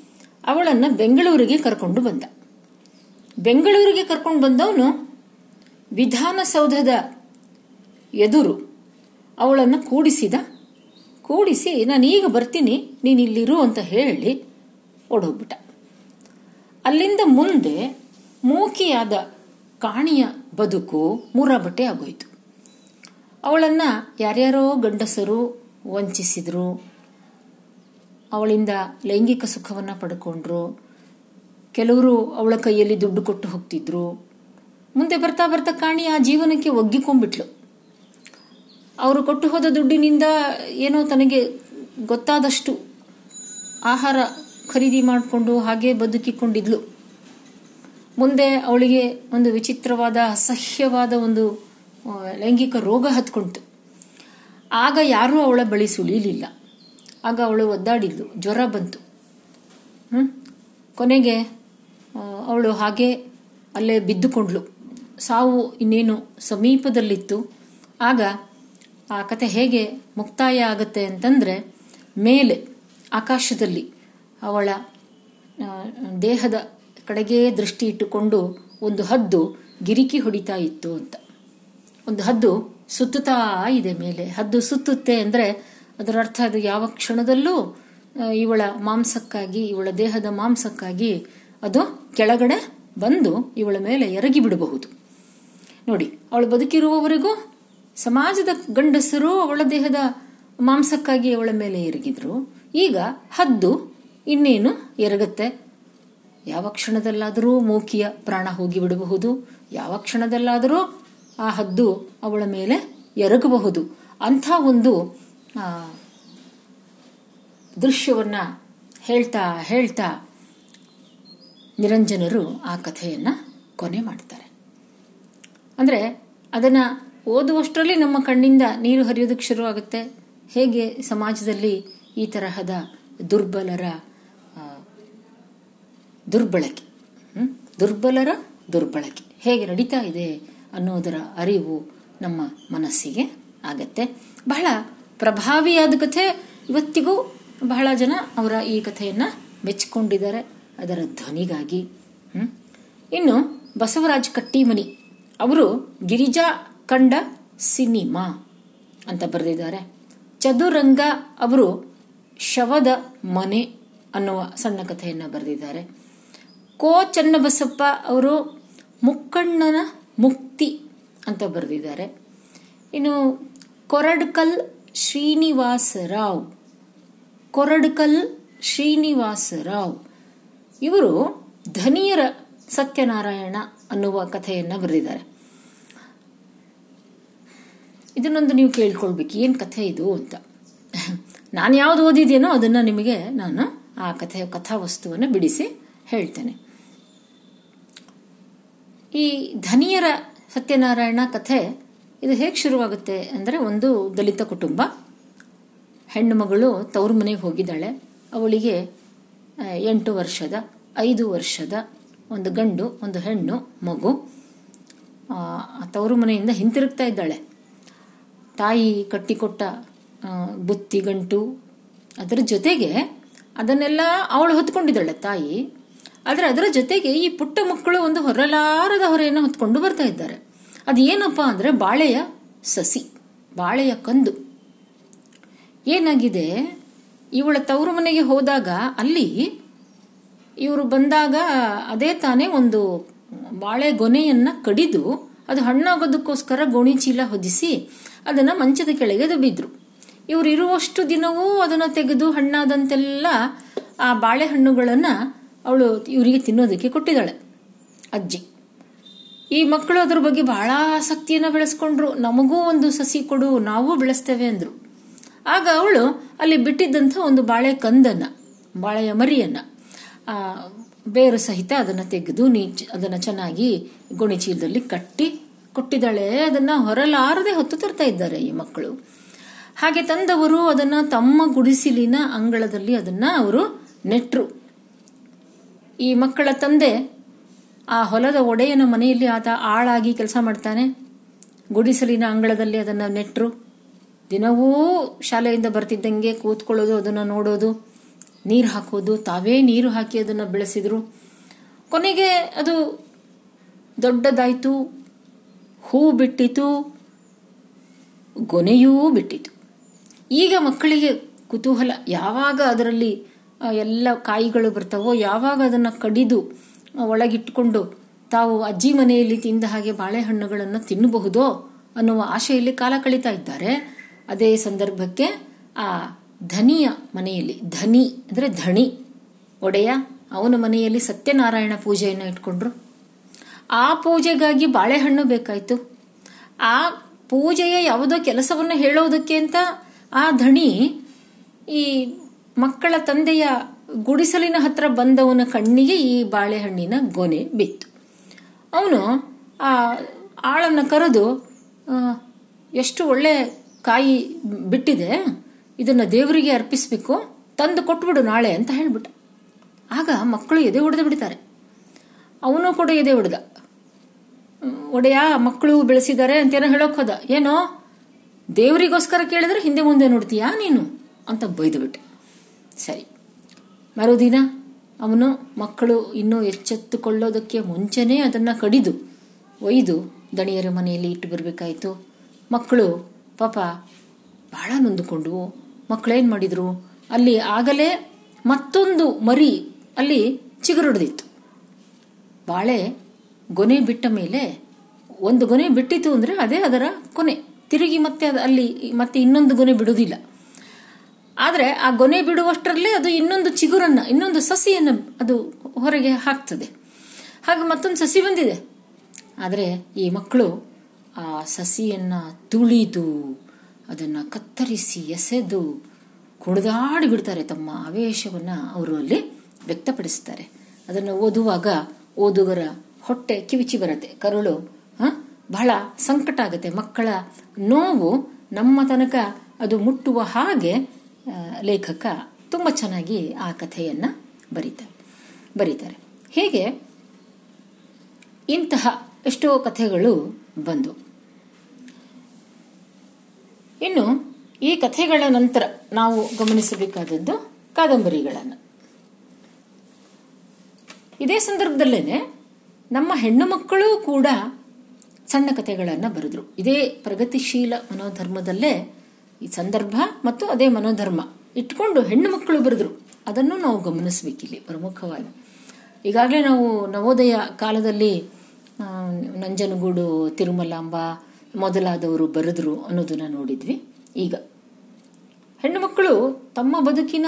ಅವಳನ್ನು ಬೆಂಗಳೂರಿಗೆ ಕರ್ಕೊಂಡು ಬಂದ. ಬೆಂಗಳೂರಿಗೆ ಕರ್ಕೊಂಡು ಬಂದವನು ವಿಧಾನಸೌಧದ ಎದುರು. ಅವಳನ್ನು ಕೂಡಿಸಿದ? ಕೂಡಿಸಿ, ನಾನು ಈಗ ಬರ್ತೀನಿ, ನೀನು ಇಲ್ಲಿರು ಅಂತ ಹೇಳಿ, ಓಡೋಗ್ಬಿಟ್ಟ. ಅಲ್ಲಿಂದ ಮುಂದೆ ಮೂಕಿಯಾದ ಕಾಣಿಯ ಬದುಕು ಮೂರಾಬಟ್ಟೆ ಆಗೋಯ್ತು. ಅವಳನ್ನು ಯಾರ್ಯಾರೋ ಗಂಡಸರು ವಂಚಿಸಿದ್ರು. ಅವಳಿಂದ ಲೈಂಗಿಕ ಸುಖವನ್ನು ಪಡ್ಕೊಂಡ್ರು. ಕೆಲವರು ಅವಳ ಕೈಯಲ್ಲಿ ದುಡ್ಡು ಕೊಟ್ಟು ಹೋಗ್ತಿದ್ರು. ಮುಂದೆ ಬರ್ತಾ ಬರ್ತಾ ಕಾಣಿ ಆ ಜೀವನಕ್ಕೆ ಒಗ್ಗಿಕೊಂಡ್ಬಿಟ್ಲು. ಅವರು ಕೊಟ್ಟು ಹೋದ ದುಡ್ಡಿನಿಂದ ಏನೋ ತನಗೆ ಗೊತ್ತಾದಷ್ಟು ಆಹಾರ ಖರೀದಿ ಮಾಡಿಕೊಂಡು ಹಾಗೆ ಬದುಕಿಕೊಂಡಿದ್ಲು. ಮುಂದೆ ಅವಳಿಗೆ ಒಂದು ವಿಚಿತ್ರವಾದ, ಅಸಹ್ಯವಾದ ಒಂದು ಲೈಂಗಿಕ ರೋಗ ಹತ್ಕೊಂತು ಆಗ ಯಾರೂ ಅವಳ ಬಳಿ ಸುಳಿಲಿಲ್ಲ. ಆಗ ಅವಳು ಒದ್ದಾಡಿದ್ಲು. ಜ್ವರ ಬಂತು. ಹ್ಮ್? ಕೊನೆಗೆ ಅವಳು ಹಾಗೆ ಅಲ್ಲೇ ಬಿದ್ದುಕೊಂಡ್ಲು ಸಾವು ಇನ್ನೇನು ಸಮೀಪದಲ್ಲಿತ್ತು. ಆಗ ಆ ಕತೆ ಹೇಗೆ ಮುಕ್ತಾಯ ಆಗುತ್ತೆ ಅಂತಂದ್ರೆ, ಮೇಲೆ, ಆಕಾಶದಲ್ಲಿ ಅವಳ ದೇಹದ ಕಡೆಗೇ ದೃಷ್ಟಿ ಇಟ್ಟುಕೊಂಡು ಒಂದು ಹದ್ದು ಗಿರಿಕಿ ಹೊಡಿತಾ ಇತ್ತು ಅಂತ. ಒಂದು ಹದ್ದು ಸುತ್ತುತ್ತಾ ಇದೆ ಮೇಲೆ. ಹದ್ದು ಸುತ್ತುತ್ತೆ ಅಂದ್ರೆ ಅದರ ಅರ್ಥ ಅದು ಯಾವ ಕ್ಷಣದಲ್ಲೂ ಇವಳ ಮಾಂಸಕ್ಕಾಗಿ, ಇವಳ ದೇಹದ ಮಾಂಸಕ್ಕಾಗಿ ಅದು ಕೆಳಗಡೆ ಬಂದು ಇವಳ ಮೇಲೆ ಎರಗಿ ಬಿಡಬಹುದು ನೋಡಿ, ಅವಳು ಬದುಕಿರುವವರೆಗೂ ಸಮಾಜದ ಗಂಡಸರು ಅವಳ ದೇಹದ ಮಾಂಸಕ್ಕಾಗಿ ಅವಳ ಮೇಲೆ ಎರಗಿದ್ರು. ಈಗ ಹದ್ದು ಇನ್ನೇನು ಎರಗತ್ತೆ? ಯಾವ ಕ್ಷಣದಲ್ಲಾದರೂ ಮೂಕಿಯ ಪ್ರಾಣ ಹೋಗಿ ಬಿಡಬಹುದು ಯಾವ ಕ್ಷಣದಲ್ಲಾದರೂ ಆ ಹದ್ದು ಅವಳ ಮೇಲೆ ಎರಗಬಹುದು. ಅಂಥ ಒಂದು ದೃಶ್ಯವನ್ನು ಹೇಳ್ತಾ ಹೇಳ್ತಾ ನಿರಂಜನರು ಆ ಕಥೆಯನ್ನು ಕೊನೆ ಮಾಡ್ತಾರೆ. ಅಂದರೆ ಅದನ್ನ ಓದುವಷ್ಟರಲ್ಲಿ ನಮ್ಮ ಕಣ್ಣಿಂದ ನೀರು ಹರಿಯೋದಕ್ಕೆ ಶುರುವಾಗುತ್ತೆ ಹೇಗೆ ಸಮಾಜದಲ್ಲಿ ಈ ತರಹದ ದುರ್ಬಲರ ದುರ್ಬಳಕೆ? ದುರ್ಬಲರ ದುರ್ಬಳಕೆ ಹೇಗೆ ನಡೀತಾ ಇದೆ ಅನ್ನೋದರ ಅರಿವು ನಮ್ಮ ಮನಸ್ಸಿಗೆ ಆಗತ್ತೆ ಬಹಳ ಪ್ರಭಾವಿಯಾದ ಕಥೆ ಇವತ್ತಿಗೂ ಬಹಳ ಜನ ಅವರ ಈ ಕಥೆಯನ್ನು ಮೆಚ್ಚಿಕೊಂಡಿದ್ದಾರೆ ಅದರ ಧ್ವನಿಗಾಗಿ? ಇನ್ನು ಬಸವರಾಜ್ ಕಟ್ಟಿಮನಿ ಅವರು ಗಿರಿಜಾ ಕಂಡ ಸಿನಿಮಾ ಅಂತ ಬರೆದಿದ್ದಾರೆ. ಚದುರಂಗ ಅವರು ಶವದ ಮನೆ ಅನ್ನುವ ಸಣ್ಣ ಕಥೆಯನ್ನು ಬರೆದಿದ್ದಾರೆ. ಕೋ ಚನ್ನಬಸಪ್ಪ ಅವರು ಮುಕ್ಕಣ್ಣನ ಮುಕ್ತಿ ಅಂತ ಬರೆದಿದ್ದಾರೆ. ಇನ್ನು ಕೊರಡ್ಕಲ್ ಶ್ರೀನಿವಾಸರಾವ್ ಕೊರಡ್ಕಲ್ ಶ್ರೀನಿವಾಸರಾವ್ ಇವರು ಧನಿಯರ ಸತ್ಯನಾರಾಯಣ ಅನ್ನುವ ಕಥೆಯನ್ನು ಬರೆದಿದ್ದಾರೆ. ಇದನ್ನೊಂದು ನೀವು ಕೇಳ್ಕೊಳ್ಬೇಕು. ಏನು ಕಥೆ ಇದು ಅಂತ. ನಾನು ಯಾವ್ದು ಓದಿದ್ದೇನೋ ಅದನ್ನ ನಿಮಗೆ ನಾನು ಆ ಕಥೆ, ಕಥಾವಸ್ತುವನ್ನು ಬಿಡಿಸಿ ಹೇಳ್ತೇನೆ. ಈ ಧನಿಯರ ಸತ್ಯನಾರಾಯಣ ಕಥೆ, ಇದು ಹೇಗೆ ಶುರುವಾಗುತ್ತೆ ಅಂದರೆ ಒಂದು ದಲಿತ ಕುಟುಂಬ, ಹೆಣ್ಣು ಮಗಳು ತವರು ಮನೆಗೆ ಹೋಗಿದ್ದಾಳೆ. ಅವಳಿಗೆ ಎಂಟು ವರ್ಷದ, ಐದು ವರ್ಷದ ಒಂದು ಗಂಡು, ಒಂದು ಹೆಣ್ಣು, ಮಗು. ತವರು ಮನೆಯಿಂದ ಹಿಂತಿರುಗ್ತಾ ಇದ್ದಾಳೆ. ತಾಯಿ ಕಟ್ಟಿಕೊಟ್ಟ ಬುತ್ತಿ ಗಂಟು, ಅದರ ಜೊತೆಗೆ ಅದನ್ನೆಲ್ಲ ಅವಳು ಹೊತ್ಕೊಂಡಿದ್ದಾಳೆ ತಾಯಿ. ಆದರೆ ಅದರ ಜೊತೆಗೆ ಈ ಪುಟ್ಟ ಮಕ್ಕಳು ಒಂದು ಹೊರಲಾರದ ಹೊರೆಯನ್ನು ಹೊತ್ಕೊಂಡು ಬರ್ತಾ ಇದ್ದಾರೆ. ಅದು ಏನಪ್ಪ ಅಂದರೆ ಬಾಳೆಯ ಸಸಿ, ಬಾಳೆಯ ಕಂದು. ಏನಾಗಿದೆ? ಇವಳ ತವರು ಮನೆಗೆ ಹೋದಾಗ ಅಲ್ಲಿ ಇವರು ಬಂದಾಗ ಅದೇ ತಾನೇ ಒಂದು ಬಾಳೆ ಗೊನೆಯನ್ನು ಕಡಿದು ಅದು ಹಣ್ಣಾಗೋದಕ್ಕೋಸ್ಕರ ಗೋಣಿ ಚೀಲ ಹೊದಿಸಿ ಅದನ್ನ ಮಂಚದ ಕೆಳಗೆ ದಬ್ಬಿದ್ರು. ಇವರು ಇರುವಷ್ಟು ದಿನವೂ ಅದನ್ನು ತೆಗೆದು ಹಣ್ಣಾದಂತೆಲ್ಲ ಆ ಬಾಳೆಹಣ್ಣುಗಳನ್ನ ಅವಳು ಇವರಿಗೆ ತಿನ್ನೋದಕ್ಕೆ ಕೊಟ್ಟಿದ್ದಾಳೆ, ಅಜ್ಜಿ. ಈ ಮಕ್ಕಳು ಅದ್ರ ಬಗ್ಗೆ ಬಹಳ ಆಸಕ್ತಿಯನ್ನು ಬೆಳೆಸ್ಕೊಂಡ್ರು. ನಮಗೂ ಒಂದು ಸಸಿ ಕೊಡು, ನಾವು ಬೆಳೆಸ್ತೇವೆ ಅಂದ್ರು. ಆಗ ಅವಳು ಅಲ್ಲಿ ಬಿಟ್ಟಿದ್ದಂಥ ಒಂದು ಬಾಳೆ ಕಂದನ್ನ, ಬಾಳೆಯ ಮರಿಯನ್ನ ಬೇರು ಸಹಿತ ಅದನ್ನು ತೆಗೆದು ನೀ ಅದನ್ನು ಚೆನ್ನಾಗಿ ಗುಣಿಚೀಲದಲ್ಲಿ ಕಟ್ಟಿ ಕೊಟ್ಟಿದ್ದಾಳೆ. ಅದನ್ನ ಹೊರಲಾರದೆ ಹೊತ್ತು ತರ್ತಾ ಇದ್ದಾರೆ ಈ ಮಕ್ಕಳು. ಹಾಗೆ ತಂದವರು ಅದನ್ನ ತಮ್ಮ ಗುಡಿಸಿಲಿನ ಅಂಗಳದಲ್ಲಿ ಅದನ್ನ ಅವರು ನೆಟ್ರು. ಈ ಮಕ್ಕಳ ತಂದೆ ಆ ಹೊಲದ ಒಡೆಯನ ಮನೆಯಲ್ಲಿ ಆತ ಆಳಾಗಿ ಕೆಲಸ ಮಾಡ್ತಾನೆ. ಗುಡಿಸಲಿನ ಅಂಗಳದಲ್ಲಿ ಅದನ್ನು ನೆಟ್ರು. ದಿನವೂ ಶಾಲೆಯಿಂದ ಬರ್ತಿದ್ದಂಗೆ ಕೂತ್ಕೊಳ್ಳೋದು, ಅದನ್ನು ನೋಡೋದು. ನೀರು ಹಾಕೋದು, ತಾವೇ ನೀರು ಹಾಕಿ ಅದನ್ನು ಬೆಳೆಸಿದರು. ಕೊನೆಗೆ ಅದು ದೊಡ್ಡದಾಯಿತು, ಹೂ ಬಿಟ್ಟಿತು, ಗೊನೆಯೂ ಬಿಟ್ಟಿತು. ಈಗ ಮಕ್ಕಳಿಗೆ ಕುತೂಹಲ, ಯಾವಾಗ ಅದರಲ್ಲಿ ಎಲ್ಲ ಕಾಯಿಗಳು ಬರ್ತಾವೋ, ಯಾವಾಗ ಅದನ್ನು ಕಡಿದು ಒಳಗಿಟ್ಕೊಂಡು ತಾವು ಅಜ್ಜಿ ಮನೆಯಲ್ಲಿ ತಿಂದ ಹಾಗೆ ಬಾಳೆಹಣ್ಣುಗಳನ್ನು ತಿನ್ನಬಹುದೋ ಅನ್ನುವ ಆಶೆಯಲ್ಲಿ ಕಾಲ ಕಳೀತಾ ಇದ್ದಾರೆ. ಅದೇ ಸಂದರ್ಭಕ್ಕೆ ಆ ಧನಿಯ ಮನೆಯಲ್ಲಿ, ಧನಿ ಅಂದರೆ ಧಣಿ, ಒಡೆಯ, ಅವನ ಮನೆಯಲ್ಲಿ ಸತ್ಯನಾರಾಯಣ ಪೂಜೆಯನ್ನು ಇಟ್ಕೊಂಡ್ರು. ಆ ಪೂಜೆಗಾಗಿ ಬಾಳೆಹಣ್ಣು ಬೇಕಾಯಿತು. ಆ ಪೂಜೆಯ ಯಾವುದೋ ಕೆಲಸವನ್ನು ಹೇಳೋದಕ್ಕೆ ಅಂತ ಆ ಧಣಿ ಈ ಮಕ್ಕಳ ತಂದೆಯ ಗುಡಿಸಲಿನ ಹತ್ರ ಬಂದವನ ಕಣ್ಣಿಗೆ ಈ ಬಾಳೆಹಣ್ಣಿನ ಗೊನೆ ಬಿತ್ತು. ಅವನು ಆ ಆಳನ್ನು ಕರೆದು ಎಷ್ಟು ಒಳ್ಳೆ ಕಾಯಿ ಬಿಟ್ಟಿದೆ ಇದನ್ನ ದೇವರಿಗೆ ಅರ್ಪಿಸಬೇಕು, ತಂದು ಕೊಟ್ಬಿಡು ನಾಳೆ ಅಂತ ಹೇಳ್ಬಿಟ್ಟ. ಆಗ ಮಕ್ಕಳು ಎದೆ ಹೊಡೆದು ಬಿಡ್ತಾರೆ. ಅವನು ಕೂಡ ಎದೆ ಹೊಡೆದ ಒಡೆಯ, ಮಕ್ಕಳು ಬೆಳೆಸಿದ್ದಾರೆ ಅಂತೇನೋ ಹೇಳೋಕೆ ಹೋದ. ಏನೋ? ದೇವರಿಗೋಸ್ಕರ ಕೇಳಿದ್ರೆ ಹಿಂದೆ ಮುಂದೆ ನೋಡ್ತೀಯಾ ನೀನು? ಅಂತ ಬೈದು ಬಿಟ್ಟೆ. ಸರಿ. ಮರುದಿನ ಅವನು ಮಕ್ಕಳು ಇನ್ನೂ ಎಚ್ಚೆತ್ತುಕೊಳ್ಳೋದಕ್ಕೆ ಮುಂಚೆನೇ ಅದನ್ನ ಕಡಿದು, ಒಯ್ದು ದಣಿಯರ ಮನೆಯಲ್ಲಿ ಇಟ್ಟು ಬರಬೇಕಾಯಿತು. ಮಕ್ಕಳು ಪಾಪ ಬಹಳ ನೊಂದುಕೊಂಡ್ವು ಮಕ್ಕಳೇನು ಮಾಡಿದ್ರು? ಅಲ್ಲಿ ಆಗಲೇ ಮತ್ತೊಂದು ಮರಿ ಅಲ್ಲಿ ಚಿಗುರುಡ್ದಿತ್ತು. ಬಾಳೆ ಗೊನೆ ಬಿಟ್ಟ ಮೇಲೆ ಒಂದು ಗೊನೆ ಬಿಟ್ಟಿತು ಅಂದ್ರೆ ಅದೇ ಅದರ ಕೊನೆ. ತಿರುಗಿ ಮತ್ತೆ ಅಲ್ಲಿ ಮತ್ತೆ ಇನ್ನೊಂದು ಗೊನೆ ಬಿಡುವುದಿಲ್ಲ. ಆದರೆ ಆ ಗೊನೆ ಬಿಡುವಷ್ಟರಲ್ಲೇ ಅದು ಇನ್ನೊಂದು ಚಿಗುರನ್ನ, ಇನ್ನೊಂದು ಸಸಿಯನ್ನ ಅದು ಹೊರಗೆ ಹಾಕ್ತದೆ. ಹಾಗೆ ಮತ್ತೊಂದು ಸಸಿ ಬಂದಿದೆ. ಆದರೆ ಈ ಮಕ್ಕಳು ಆ ಸಸಿಯನ್ನ ತುಳಿದು ಅದನ್ನ ಕತ್ತರಿಸಿ ಎಸೆದು ಕುಣಿದಾಡಿಬಿಡ್ತಾರೆ ತಮ್ಮ ಆವೇಶವನ್ನ ಅವರು ಅಲ್ಲಿ ವ್ಯಕ್ತಪಡಿಸ್ತಾರೆ. ಅದನ್ನು ಓದುವಾಗ ಓದುಗರ ಹೊಟ್ಟೆ ಕಿವಿಚಿ ಬರುತ್ತೆ. ಕರುಳು? ಬಹಳ ಸಂಕಟ ಆಗುತ್ತೆ. ಮಕ್ಕಳ ನೋವು ನಮ್ಮ ತನಕ ಅದು ಮುಟ್ಟುವ ಹಾಗೆ ಲೇಖಕ ತುಂಬ ಚೆನ್ನಾಗಿ ಆ ಕಥೆಯನ್ನ ಬರೀತಾರೆ ಬರೀತಾರೆ. ಹೀಗೆ? ಇಂತಹ ಎಷ್ಟೋ ಕಥೆಗಳು ಬಂದು ಇನ್ನು ಈ ಕಥೆಗಳ ನಂತರ ನಾವು ಗಮನಿಸಬೇಕಾದದ್ದು ಕಾದಂಬರಿಗಳನ್ನು. ಇದೇ ಸಂದರ್ಭದಲ್ಲೇ ನಮ್ಮ ಹೆಣ್ಣು ಮಕ್ಕಳು ಕೂಡ ಸಣ್ಣ ಕಥೆಗಳನ್ನು ಬರೆದ್ರು. ಇದೇ ಪ್ರಗತಿಶೀಲ ಮನೋಧರ್ಮದಲ್ಲೇ ಈ ಸಂದರ್ಭ ಮತ್ತು ಅದೇ ಮನೋಧರ್ಮ ಇಟ್ಕೊಂಡು ಹೆಣ್ಣು ಮಕ್ಕಳು ಬರೆದ್ರು. ಅದನ್ನು ನಾವು ಗಮನಿಸಬೇಕಿಲ್ಲಿ ಪ್ರಮುಖವಾಗಿ. ಈಗಾಗಲೇ ನಾವು ನವೋದಯ ಕಾಲದಲ್ಲಿ ನಂಜನಗೂಡು, ತಿರುಮಲಾಂಬ ಮೊದಲಾದವರು ಬರೆದ್ರು ಅನ್ನೋದನ್ನ ನೋಡಿದ್ವಿ. ಈಗ ಹೆಣ್ಣು ಮಕ್ಕಳು ತಮ್ಮ ಬದುಕಿನ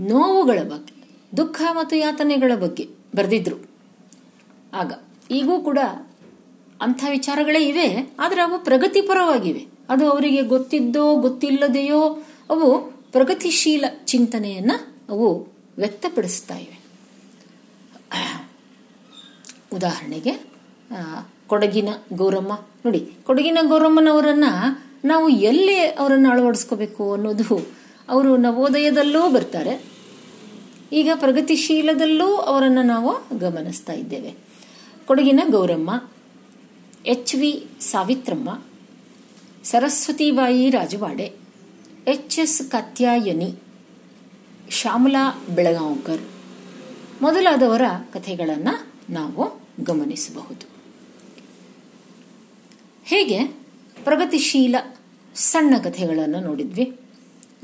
ನೋವುಗಳ ಬಗ್ಗೆ, ದುಃಖ ಮತ್ತು ಯಾತನೆಗಳ ಬಗ್ಗೆ ಬರೆದಿದ್ರು. ಆಗ ಈಗೂ ಕೂಡ ಅಂಥ ವಿಚಾರಗಳೇ ಇವೆ, ಆದರೆ ಅವು ಪ್ರಗತಿಪರವಾಗಿವೆ. ಅದು ಅವರಿಗೆ ಗೊತ್ತಿದ್ದೋ, ಗೊತ್ತಿಲ್ಲದೆಯೋ ಅವು ಪ್ರಗತಿಶೀಲ ಚಿಂತನೆಯನ್ನ ಅವು ವ್ಯಕ್ತಪಡಿಸ್ತಾ ಇವೆ. ಉದಾಹರಣೆಗೆ ಕೊಡಗಿನ ಗೌರಮ್ಮ. ನೋಡಿ, ಕೊಡಗಿನ ಗೌರಮ್ಮನವರನ್ನ ನಾವು ಎಲ್ಲಿ ಅವರನ್ನು ಅಳವಡಿಸ್ಕೋಬೇಕು ಅನ್ನೋದು ಅವರು ನವೋದಯದಲ್ಲೂ ಬರ್ತಾರೆ. ಈಗ ಪ್ರಗತಿಶೀಲದಲ್ಲೂ ಅವರನ್ನು ನಾವು ಗಮನಿಸ್ತಾ ಇದ್ದೇವೆ. ಕೊಡಗಿನ Gowramma, H V Savitramma, Saraswatibai Rajwade, H S Katyayani, Shyamala Belgaumkar ಮೊದಲಾದವರ ಕಥೆಗಳನ್ನು ನಾವು ಗಮನಿಸಬಹುದು. ಹೇಗೆ? ಪ್ರಗತಿಶೀಲ ಸಣ್ಣ ಕಥೆಗಳನ್ನು ನೋಡಿದ್ವಿ.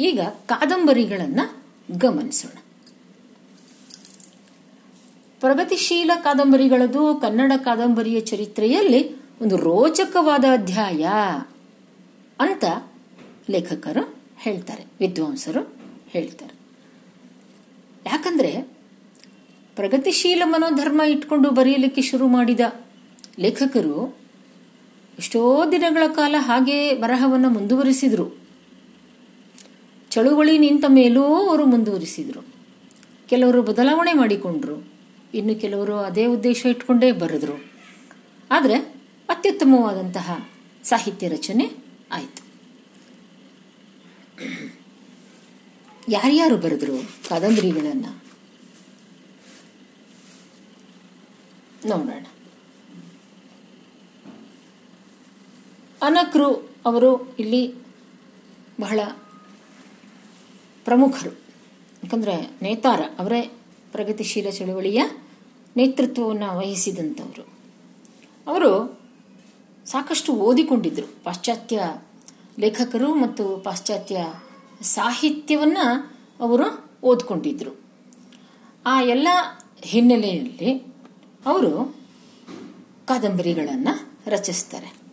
ಈಗ ಕಾದಂಬರಿಗಳನ್ನು ಗಮನಿಸೋಣ. ಪ್ರಗತಿಶೀಲ ಕಾದಂಬರಿಗಳದು ಕನ್ನಡ ಕಾದಂಬರಿಯ ಚರಿತ್ರೆಯಲ್ಲಿ ಒಂದು ರೋಚಕವಾದ ಅಧ್ಯಾಯ ಅಂತ ಲೇಖಕರು ಹೇಳ್ತಾರೆ, ವಿದ್ವಾಂಸರು ಹೇಳ್ತಾರೆ. ಯಾಕಂದ್ರೆ ಪ್ರಗತಿಶೀಲ ಮನೋಧರ್ಮ ಇಟ್ಕೊಂಡು ಬರೆಯಲಿಕ್ಕೆ ಶುರು ಮಾಡಿದ ಲೇಖಕರು ಎಷ್ಟೋ ದಿನಗಳ ಕಾಲ ಹಾಗೆ ಬರಹವನ್ನು ಮುಂದುವರಿಸಿದರು. ಚಳುವಳಿ ನಿಂತ ಮೇಲೂ ಅವರು ಮುಂದುವರಿಸಿದ್ರು. ಕೆಲವರು ಬದಲಾವಣೆ ಮಾಡಿಕೊಂಡ್ರು. ಇನ್ನು ಕೆಲವರು ಅದೇ ಉದ್ದೇಶ ಇಟ್ಕೊಂಡೇ ಬರೆದ್ರು. ಆದರೆ ಅತ್ಯುತ್ತಮವಾದಂತಹ ಸಾಹಿತ್ಯ ರಚನೆ ಆಯಿತು. ಯಾರ್ಯಾರು ಬರೆದ್ರು ಕಾದಂಬರಿಗಳನ್ನು? ನೋಡೋಣ. ಅನಕ್ರು ಅವರು ಇಲ್ಲಿ ಬಹಳ ಪ್ರಮುಖರು. ಯಾಕಂದರೆ ನೇತಾರ ಅವರೇ ಪ್ರಗತಿಶೀಲ ಚಳುವಳಿಯ ನೇತೃತ್ವವನ್ನು ವಹಿಸಿದಂಥವರು. ಅವರು ಸಾಕಷ್ಟು ಓದಿಕೊಂಡಿದ್ದರು ಪಾಶ್ಚಾತ್ಯ ಲೇಖಕರು ಮತ್ತು ಪಾಶ್ಚಾತ್ಯ ಸಾಹಿತ್ಯವನ್ನು ಅವರು ಓದ್ಕೊಂಡಿದ್ರು. ಆ ಎಲ್ಲ ಹಿನ್ನೆಲೆಯಲ್ಲಿ ಅವರು ಕಾದಂಬರಿಗಳನ್ನು ರಚಿಸ್ತಾರೆ.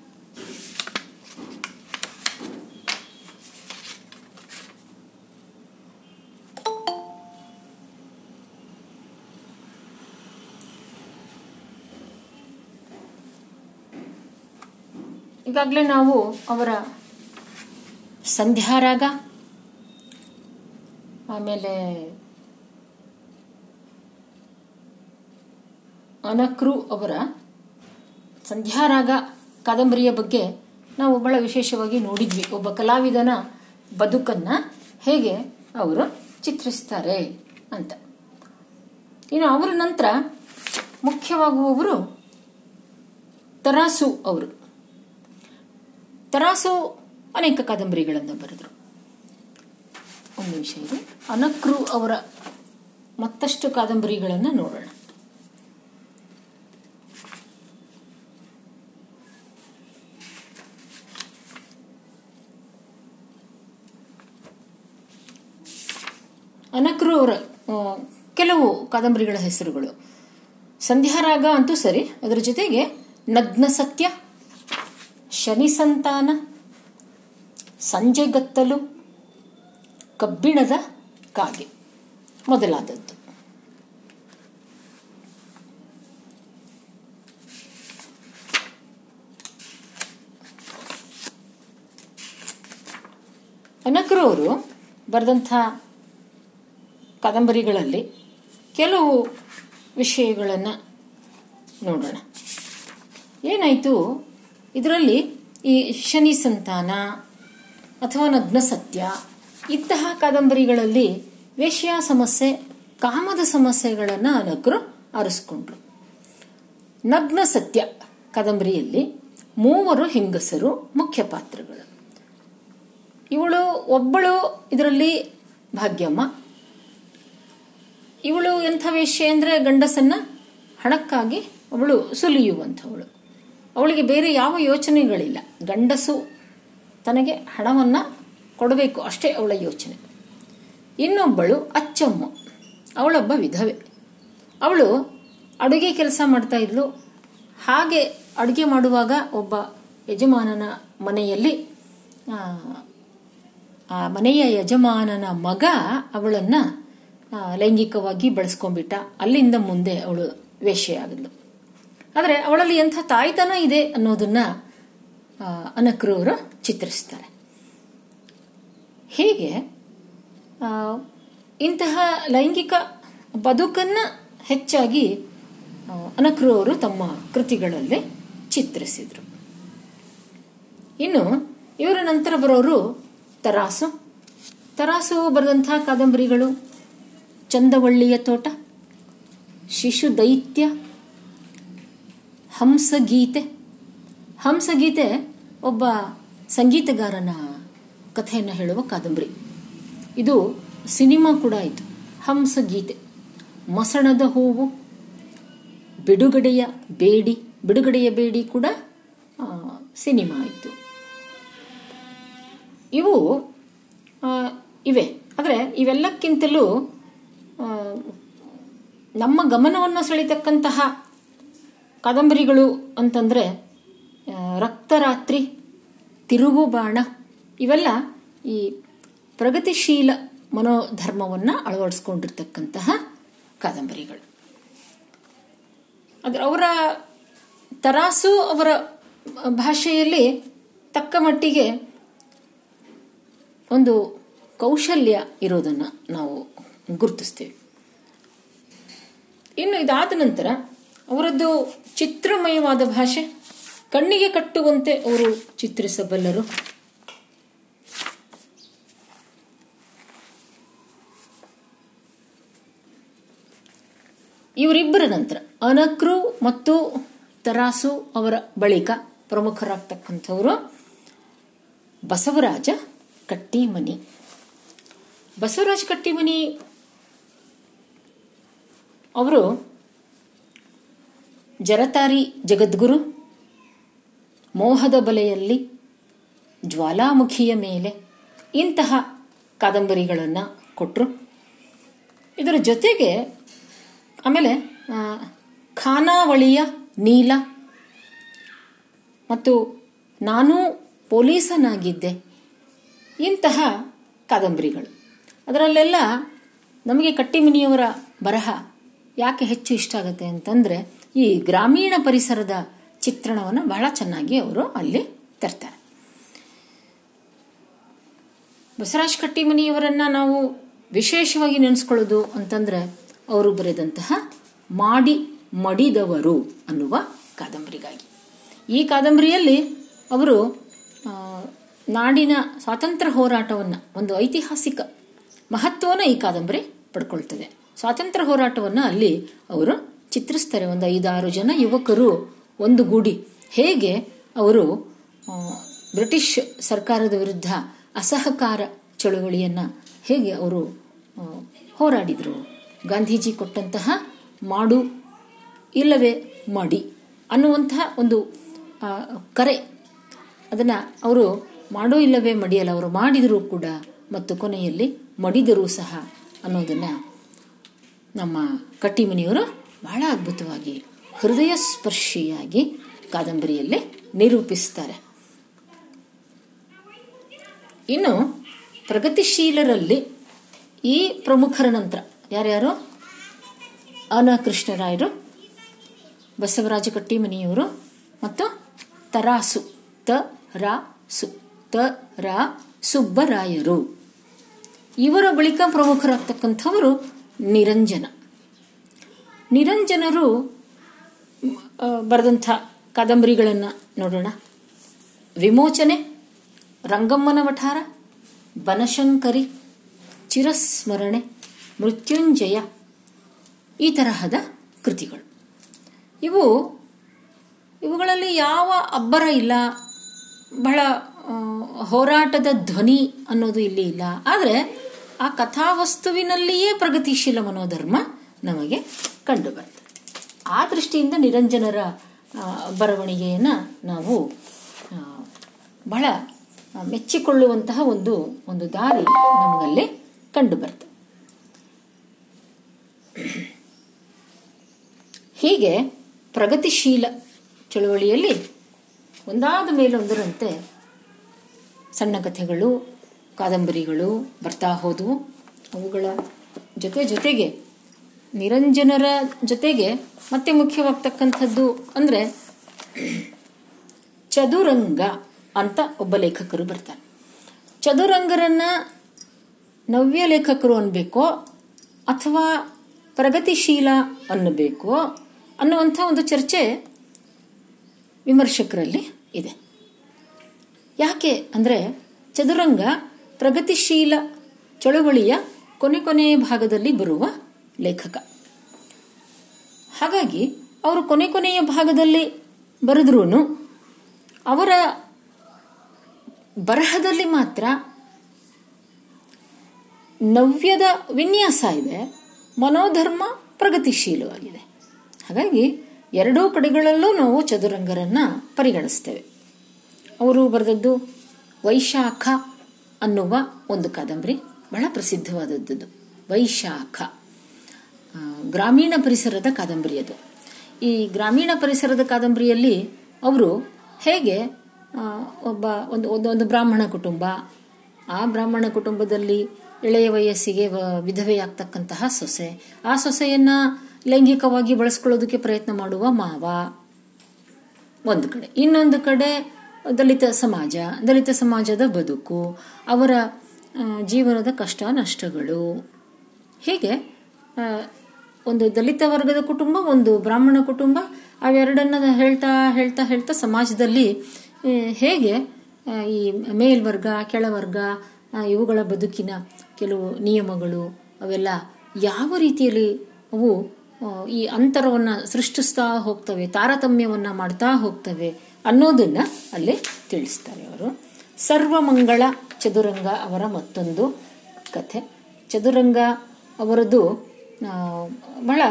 ಈಗಾಗಲೇ ನಾವು ಅವರ ಸಂಧ್ಯಾರಾಗ, ಆಮೇಲೆ ಅನಕ್ರು ಅವರ ಸಂಧ್ಯಾರಾಗ ಕಾದಂಬರಿಯ ಬಗ್ಗೆ ನಾವು ಬಹಳ ವಿಶೇಷವಾಗಿ ನೋಡಿದ್ವಿ. ಒಬ್ಬ ಕಲಾವಿದನ ಬದುಕನ್ನ ಹೇಗೆ ಅವರು ಚಿತ್ರಿಸ್ತಾರೆ ಅಂತ. ಇನ್ನು ಅವರ ನಂತರ ಮುಖ್ಯವಾಗುವವರು ತರಾಸು ಅವರು. ತರಾಸು ಅನೇಕ ಕಾದಂಬರಿಗಳನ್ನು ಬರೆದರು. ಒಂದು ವಿಷಯ ಇದೆ. ಅನಕ್ರು ಅವರ ಮತ್ತಷ್ಟು ಕಾದಂಬರಿಗಳನ್ನು ನೋಡೋಣ. ಅನಕ್ರು ಅವರ ಕೆಲವು ಕಾದಂಬರಿಗಳ ಹೆಸರುಗಳು. ಸಂಧ್ಯಾರಾಗ ಅಂತೂ ಸರಿ, ಅದರ ಜೊತೆಗೆ ನಗ್ನ ಸತ್ಯ ಶನಿ ಸಂತಾನ ಸಂಜೆಗತ್ತಲು ಕಬ್ಬಿಣದ ಕಾಗೆ. ಮೊದಲಾದದ್ದು. ಅನಕರು ಅವರು ಬರೆದಂಥ ಕಾದಂಬರಿಗಳಲ್ಲಿ ಕೆಲವು ವಿಷಯಗಳನ್ನು ನೋಡೋಣ. ಏನಾಯಿತು? ಇದರಲ್ಲಿ ಈ ಶನಿ ಸಂತಾನ ಅಥವಾ ನಗ್ನ ಸತ್ಯ, ಇಂತಹ ಕಾದಂಬರಿಗಳಲ್ಲಿ ವೇಶ್ಯ ಸಮಸ್ಯೆ, ಕಾಮದ ಸಮಸ್ಯೆಗಳನ್ನು ನಗರು ಆರಿಸ್ಕೊಂಡ್ರು. ನಗ್ನ ಸತ್ಯ ಕಾದಂಬರಿಯಲ್ಲಿ ಮೂವರು ಹೆಂಗಸರು ಮುಖ್ಯ ಪಾತ್ರಗಳು. ಇವಳು ಒಬ್ಬಳು ಇದರಲ್ಲಿ ಭಾಗ್ಯಮ್ಮ. ಇವಳು ಎಂಥ ವೇಶ್ಯೆ ಅಂದರೆ ಗಂಡಸನ್ನ ಹಣಕ್ಕಾಗಿ ಅವಳು ಸುಲಿಯುವಂಥವಳು. ಅವಳಿಗೆ ಬೇರೆ ಯಾವ ಯೋಚನೆಗಳಿಲ್ಲ. ಗಂಡಸು ತನಗೆ ಹಣವನ್ನು ಕೊಡಬೇಕು ಅಷ್ಟೇ ಅವಳ ಯೋಚನೆ. ಇನ್ನೊಬ್ಬಳು ಅಚ್ಚಮ್ಮ. ಅವಳೊಬ್ಬ ವಿಧವೆ. ಅವಳು ಅಡುಗೆ ಕೆಲಸ ಮಾಡ್ತಾ ಇದ್ಲು. ಹಾಗೆ ಅಡುಗೆ ಮಾಡುವಾಗ ಒಬ್ಬ ಯಜಮಾನನ ಮನೆಯಲ್ಲಿ ಆ, ಮನೆಯ ಯಜಮಾನನ ಮಗ ಅವಳನ್ನ ಲೈಂಗಿಕವಾಗಿ ಬಳಸ್ಕೊಂಡ್ಬಿಟ್ಟ. ಅಲ್ಲಿಂದ ಮುಂದೆ ಅವಳು ವೇಶ್ಯೆಯಾಗದ್ಲು. ಆದರೆ ಅವಳಲ್ಲಿ ಎಂಥ ತಾಯ್ತನ ಇದೆ ಅನ್ನೋದನ್ನ ಅನಕ್ರು ಅವರು ಚಿತ್ರಿಸ್ತಾರೆ. ಹೀಗೆ? ಇಂತಹ ಲೈಂಗಿಕ ಬದುಕನ್ನ ಹೆಚ್ಚಾಗಿ ಅನಕ್ರು ಅವರು ತಮ್ಮ ಕೃತಿಗಳಲ್ಲಿ ಚಿತ್ರಿಸಿದರು. ಇನ್ನು, ಇವರ ನಂತರ ಬರೋರು ತರಾಸು. ತರಾಸು ಬರೆದಂಥ ಕಾದಂಬರಿಗಳು, ಚಂದವಳ್ಳಿಯ ತೋಟ ಶಿಶು ದೈತ್ಯ ಹಂಸಗೀತೆ. ಹಂಸಗೀತೆ ಒಬ್ಬ ಸಂಗೀತಗಾರನ ಕಥೆಯನ್ನು ಹೇಳುವ ಕಾದಂಬರಿ. ಇದು ಸಿನಿಮಾ ಕೂಡ ಆಯಿತು. ಹಂಸಗೀತೆ. ಮಸಣದ ಹೂವು, ಬಿಡುಗಡೆಯ ಬೇಡಿ ಬಿಡುಗಡೆಯ ಬೇಡಿ ಕೂಡ ಸಿನಿಮಾ ಆಯಿತು. ಇವು ಇವೆ. ಆದರೆ ಇವೆಲ್ಲಕ್ಕಿಂತಲೂ ನಮ್ಮ ಗಮನವನ್ನು ಸೆಳೀತಕ್ಕಂತಹ ಕಾದಂಬರಿಗಳು ಅಂತಂದರೆ ರಕ್ತರಾತ್ರಿ, ತಿರುಗುಬಾಣ, ಇವೆಲ್ಲ ಈ ಪ್ರಗತಿಶೀಲ ಮನೋಧರ್ಮವನ್ನು ಅಳವಡಿಸ್ಕೊಂಡಿರ್ತಕ್ಕಂತಹ ಕಾದಂಬರಿಗಳು. ಅದರ ಅವರ ತರಾಸು ಅವರ ಭಾಷೆಯಲ್ಲಿ ತಕ್ಕ ಮಟ್ಟಿಗೆ ಒಂದು ಕೌಶಲ್ಯ ಇರೋದನ್ನು ನಾವು ಗುರುತಿಸ್ತೇವೆ. ಇನ್ನು ಇದಾದ ನಂತರ ಅವರದ್ದು ಚಿತ್ರಮಯವಾದ ಭಾಷೆ ಕಣ್ಣಿಗೆ ಕಟ್ಟುವಂತೆ ಅವರು ಚಿತ್ರಿಸಬಲ್ಲರು. ಇವರಿಬ್ಬರ ನಂತರ ಅನಕ್ರು ಮತ್ತು ತರಾಸು ಅವರ ಬಳಿಕ ಪ್ರಮುಖರಾಗ್ತಕ್ಕಂಥವರು ಬಸವರಾಜ ಕಟ್ಟಿಮನಿ. ಬಸವರಾಜ ಕಟ್ಟಿಮನಿ ಅವರು ಜರತಾರಿ ಜಗದ್ಗುರು. ಮೋಹದ ಬಲೆಯಲ್ಲಿ ಜ್ವಾಲಾಮುಖಿಯ ಮೇಲೆ ಇಂತಹ ಕಾದಂಬರಿಗಳನ್ನು ಕೊಟ್ಟರು ಇದರ ಜೊತೆಗೆ ಆಮೇಲೆ ಖಾನಾವಳಿಯ ನೀಲ ಮತ್ತು ನಾನು ಪೊಲೀಸನಾಗಿದ್ದೆ. ಇಂತಹ ಕಾದಂಬರಿಗಳು. ಅದರಲ್ಲೆಲ್ಲ ನಮಗೆ ಕಟ್ಟಿಮಿನಿಯವರ ಬರಹ ಯಾಕೆ ಹೆಚ್ಚು ಇಷ್ಟ ಆಗುತ್ತೆ ಅಂತಂದರೆ ಈ ಗ್ರಾಮೀಣ ಪರಿಸರದ ಚಿತ್ರಣವನ್ನು ಬಹಳ ಚೆನ್ನಾಗಿ ಅವರು ಅಲ್ಲಿ ತರ್ತಾರೆ. ಬಸವರಾಜ್ ಕಟ್ಟಿಮನಿಯವರನ್ನ ನಾವು ವಿಶೇಷವಾಗಿ ನೆನೆಸ್ಕೊಳ್ಳೋದು ಅಂತಂದ್ರೆ ಅವರು ಬರೆದಂತಹ ಮಾಡಿ ಮಡಿದವರು ಅನ್ನುವ ಕಾದಂಬರಿಗಾಗಿ. ಈ ಕಾದಂಬರಿಯಲ್ಲಿ ಅವರು ನಾಡಿನ ಸ್ವಾತಂತ್ರ್ಯ ಹೋರಾಟವನ್ನು, ಒಂದು ಐತಿಹಾಸಿಕ ಮಹತ್ವವನ್ನು ಈ ಕಾದಂಬರಿ ಪಡ್ಕೊಳ್ತದೆ. ಸ್ವಾತಂತ್ರ್ಯ ಹೋರಾಟವನ್ನು ಅಲ್ಲಿ ಅವರು ಚಿತ್ರಿಸ್ತಾರೆ. ಒಂದು ಐದಾರು ಜನ ಯುವಕರು ಒಂದು ಗೂಡಿ. ಹೇಗೆ ಅವರು ಬ್ರಿಟಿಷ್ ಸರ್ಕಾರದ ವಿರುದ್ಧ ಅಸಹಕಾರ ಚಳುವಳಿಯನ್ನು ಹೇಗೆ ಅವರು ಹೋರಾಡಿದರು? ಗಾಂಧೀಜಿ ಕೊಟ್ಟಂತಹ ಮಾಡು ಇಲ್ಲವೇ ಮಾಡಿ ಅನ್ನುವಂತಹ ಒಂದು ಕರೆ. ಅದನ್ನು ಅವರು ಮಾಡೋ ಇಲ್ಲವೇ ಮಡಿಯಲ್ಲ ಅವರು ಮಾಡಿದರೂ ಕೂಡ ಮತ್ತು ಕೊನೆಯಲ್ಲಿ ಮಡಿದರೂ ಸಹ ಅನ್ನೋದನ್ನು ನಮ್ಮ ಕಟ್ಟಿಮನಿಯವರು ಬಹಳ ಅದ್ಭುತವಾಗಿ ಹೃದಯ ಸ್ಪರ್ಶಿಯಾಗಿ ಕಾದಂಬರಿಯಲ್ಲಿ ನಿರೂಪಿಸ್ತಾರೆ. ಇನ್ನು ಪ್ರಗತಿಶೀಲರಲ್ಲಿ ಈ ಪ್ರಮುಖರ ನಂತರ ಯಾರ್ಯಾರು? ಅನ ಕೃಷ್ಣರಾಯರು ಬಸವರಾಜ ಕಟ್ಟಿಮನಿಯವರು ಮತ್ತು ತರಾಸು ತ ರಾ ಸು ತ ರಾ ಸುಬ್ಬರಾಯರು ಇವರ ಬಳಿಕ ಪ್ರಮುಖರಾಗ್ತಕ್ಕಂಥವರು ನಿರಂಜನ. ನಿರಂಜನರು ಬರೆದಂಥ ಕಾದಂಬರಿಗಳನ್ನು ನೋಡೋಣ. ವಿಮೋಚನೆ, ರಂಗಮ್ಮನ ಮಠಾರ ಬನಶಂಕರಿ, ಚಿರಸ್ಮರಣೆ, ಮೃತ್ಯುಂಜಯ, ಈ ತರಹದ ಕೃತಿಗಳು. ಇವು, ಇವುಗಳಲ್ಲಿ ಯಾವ ಅಬ್ಬರ ಇಲ್ಲ, ಬಹಳ ಹೋರಾಟದ ಧ್ವನಿ ಅನ್ನೋದು ಇಲ್ಲಿ ಇಲ್ಲ. ಆದರೆ ಆ ಕಥಾವಸ್ತುವಿನಲ್ಲಿಯೇ ಪ್ರಗತಿಶೀಲ ಮನೋಧರ್ಮ ನಮಗೆ ಕಂಡು ಬರ್ತದೆ ಆ ದೃಷ್ಟಿಯಿಂದ ನಿರಂಜನರ ಬರವಣಿಗೆಯನ್ನು ನಾವು ಬಹಳ ಮೆಚ್ಚಿಕೊಳ್ಳುವಂತಹ ಒಂದು ಒಂದು ದಾರಿ ನಮಗಲ್ಲಿ ಕಂಡು ಬರ್ತದೆ ಹೀಗೆ ಪ್ರಗತಿಶೀಲ ಚಳುವಳಿಯಲ್ಲಿ ಒಂದಾದ ಮೇಲೊಂದರಂತೆ ಸಣ್ಣ ಕಥೆಗಳು ಕಾದಂಬರಿಗಳು ಬರ್ತಾ ಹೋದವು ಅವುಗಳ ಜೊತೆ ಜೊತೆಗೆ ನಿರಂಜನರ ಜೊತೆಗೆ ಮತ್ತೆ ಮುಖ್ಯವಾಗ್ತಕ್ಕಂಥದ್ದು ಅಂದರೆ ಚದುರಂಗ ಅಂತ ಒಬ್ಬ ಲೇಖಕರು ಬರ್ತಾರೆ. ಚದುರಂಗರನ್ನ ನವ್ಯ ಲೇಖಕರು ಅನ್ನಬೇಕೋ ಅಥವಾ ಪ್ರಗತಿಶೀಲ ಅನ್ನಬೇಕೋ ಅನ್ನುವಂಥ ಒಂದು ಚರ್ಚೆ ವಿಮರ್ಶಕರಲ್ಲಿ ಇದೆ. ಯಾಕೆ ಅಂದರೆ ಚದುರಂಗ ಪ್ರಗತಿಶೀಲ ಚಳುವಳಿಯ ಕೊನೆ ಕೊನೆ ಭಾಗದಲ್ಲಿ ಬರುವ ಲೇಖಕ. ಹಾಗಾಗಿ ಅವರು ಕೊನೆ ಕೊನೆಯ ಭಾಗದಲ್ಲಿ ಬರೆದ್ರೂ ಅವರ ಬರಹದಲ್ಲಿ ಮಾತ್ರ ನವ್ಯದ ವಿನ್ಯಾಸ ಇದೆ, ಮನೋಧರ್ಮ ಪ್ರಗತಿಶೀಲವಾಗಿದೆ. ಹಾಗಾಗಿ ಎರಡೂ ಕಡೆಗಳಲ್ಲೂ ನಾವು ಚದುರಂಗರನ್ನ ಪರಿಗಣಿಸ್ತೇವೆ. ಅವರು ಬರೆದದ್ದು ವೈಶಾಖ ಅನ್ನುವ ಒಂದು ಕಾದಂಬರಿ ಬಹಳ ಪ್ರಸಿದ್ಧವಾದದ್ದು. ವೈಶಾಖ. ಗ್ರಾಮೀಣ ಪರಿಸರದ ಕಾದಂಬರಿ ಅದು. ಈ ಗ್ರಾಮೀಣ ಪರಿಸರದ ಕಾದಂಬರಿಯಲ್ಲಿ ಅವರು ಹೇಗೆ ಒಬ್ಬ ಒಂದು ಒಂದು ಒಂದು ಬ್ರಾಹ್ಮಣ ಕುಟುಂಬ, ಆ ಬ್ರಾಹ್ಮಣ ಕುಟುಂಬದಲ್ಲಿ ಎಳೆಯ ವಯಸ್ಸಿಗೆ ವಿಧವೆಯಾಗ್ತಕ್ಕಂತಹ ಸೊಸೆ, ಆ ಸೊಸೆಯನ್ನ ಲೈಂಗಿಕವಾಗಿ ಬಳಸ್ಕೊಳ್ಳೋದಕ್ಕೆ ಪ್ರಯತ್ನ ಮಾಡುವ ಮಾವ. ಒಂದು ಕಡೆ. ಇನ್ನೊಂದು ಕಡೆ ದಲಿತ ಸಮಾಜ, ದಲಿತ ಸಮಾಜದ ಬದುಕು, ಅವರ ಜೀವನದ ಕಷ್ಟ, ನಷ್ಟಗಳು. ಹೀಗೆ? ಒಂದು ದಲಿತ ವರ್ಗದ ಕುಟುಂಬ, ಒಂದು ಬ್ರಾಹ್ಮಣ ಕುಟುಂಬ, ಅವೆರಡನ್ನ ಹೇಳ್ತಾ ಹೇಳ್ತಾ ಹೇಳ್ತಾ ಸಮಾಜದಲ್ಲಿ ಹೇಗೆ ಈ ಮೇಲ್ವರ್ಗ, ಕೆಳವರ್ಗ ಇವುಗಳ ಬದುಕಿನ ಕೆಲವು ನಿಯಮಗಳು, ಅವೆಲ್ಲ ಯಾವ ರೀತಿಯಲ್ಲಿ ಅವು ಈ ಅಂತರವನ್ನು ಸೃಷ್ಟಿಸ್ತಾ ಹೋಗ್ತವೆ, ತಾರತಮ್ಯವನ್ನ ಮಾಡ್ತಾ ಹೋಗ್ತವೆ ಅನ್ನೋದನ್ನ ಅಲ್ಲಿ ತಿಳಿಸ್ತಾರೆ ಅವರು. ಸರ್ವಮಂಗಳ ಚದುರಂಗ ಅವರ ಮತ್ತೊಂದು ಕಥೆ. ಚದುರಂಗ ಅವರದು ಬಹಳ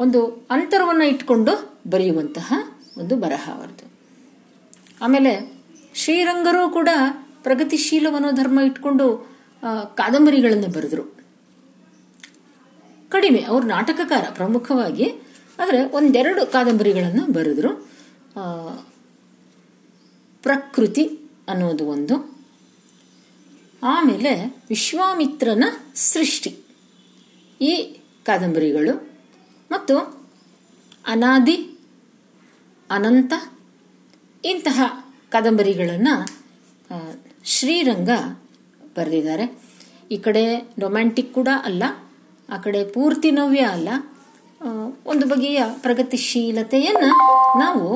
ಒಂದು ಅಂತರವನ್ನು ಇಟ್ಕೊಂಡು ಬರೆಯುವಂತಹ ಒಂದು ಬರಹ ಅವರದು. ಆಮೇಲೆ ಶ್ರೀರಂಗರು ಕೂಡ ಪ್ರಗತಿಶೀಲ ಮನೋಧರ್ಮ ಇಟ್ಕೊಂಡು ಕಾದಂಬರಿಗಳನ್ನು ಬರೆದರು. ಕಡಿಮೆ, ಅವರು ನಾಟಕಕಾರ ಪ್ರಮುಖವಾಗಿ ಆದರೆ ಒಂದೆರಡು ಕಾದಂಬರಿಗಳನ್ನು ಬರೆದರು. ಪ್ರಕೃತಿ ಅನ್ನೋದು ಒಂದು. ಆಮೇಲೆ ವಿಶ್ವಾಮಿತ್ರನ ಸೃಷ್ಟಿ. ಈ ಕಾದಂಬರಿಗಳು ಮತ್ತು ಅನಾದಿ, ಅನಂತ ಇಂತಹ ಕಾದಂಬರಿಗಳನ್ನು ಶ್ರೀರಂಗ ಬರೆದಿದ್ದಾರೆ. ಈ ಕಡೆ ರೊಮ್ಯಾಂಟಿಕ್ ಕೂಡ ಅಲ್ಲ, ಆ ಕಡೆ ಪೂರ್ತಿ ನವ್ಯ ಅಲ್ಲ. ಒಂದು ಬಗೆಯ ಪ್ರಗತಿಶೀಲತೆಯನ್ನು ನಾವು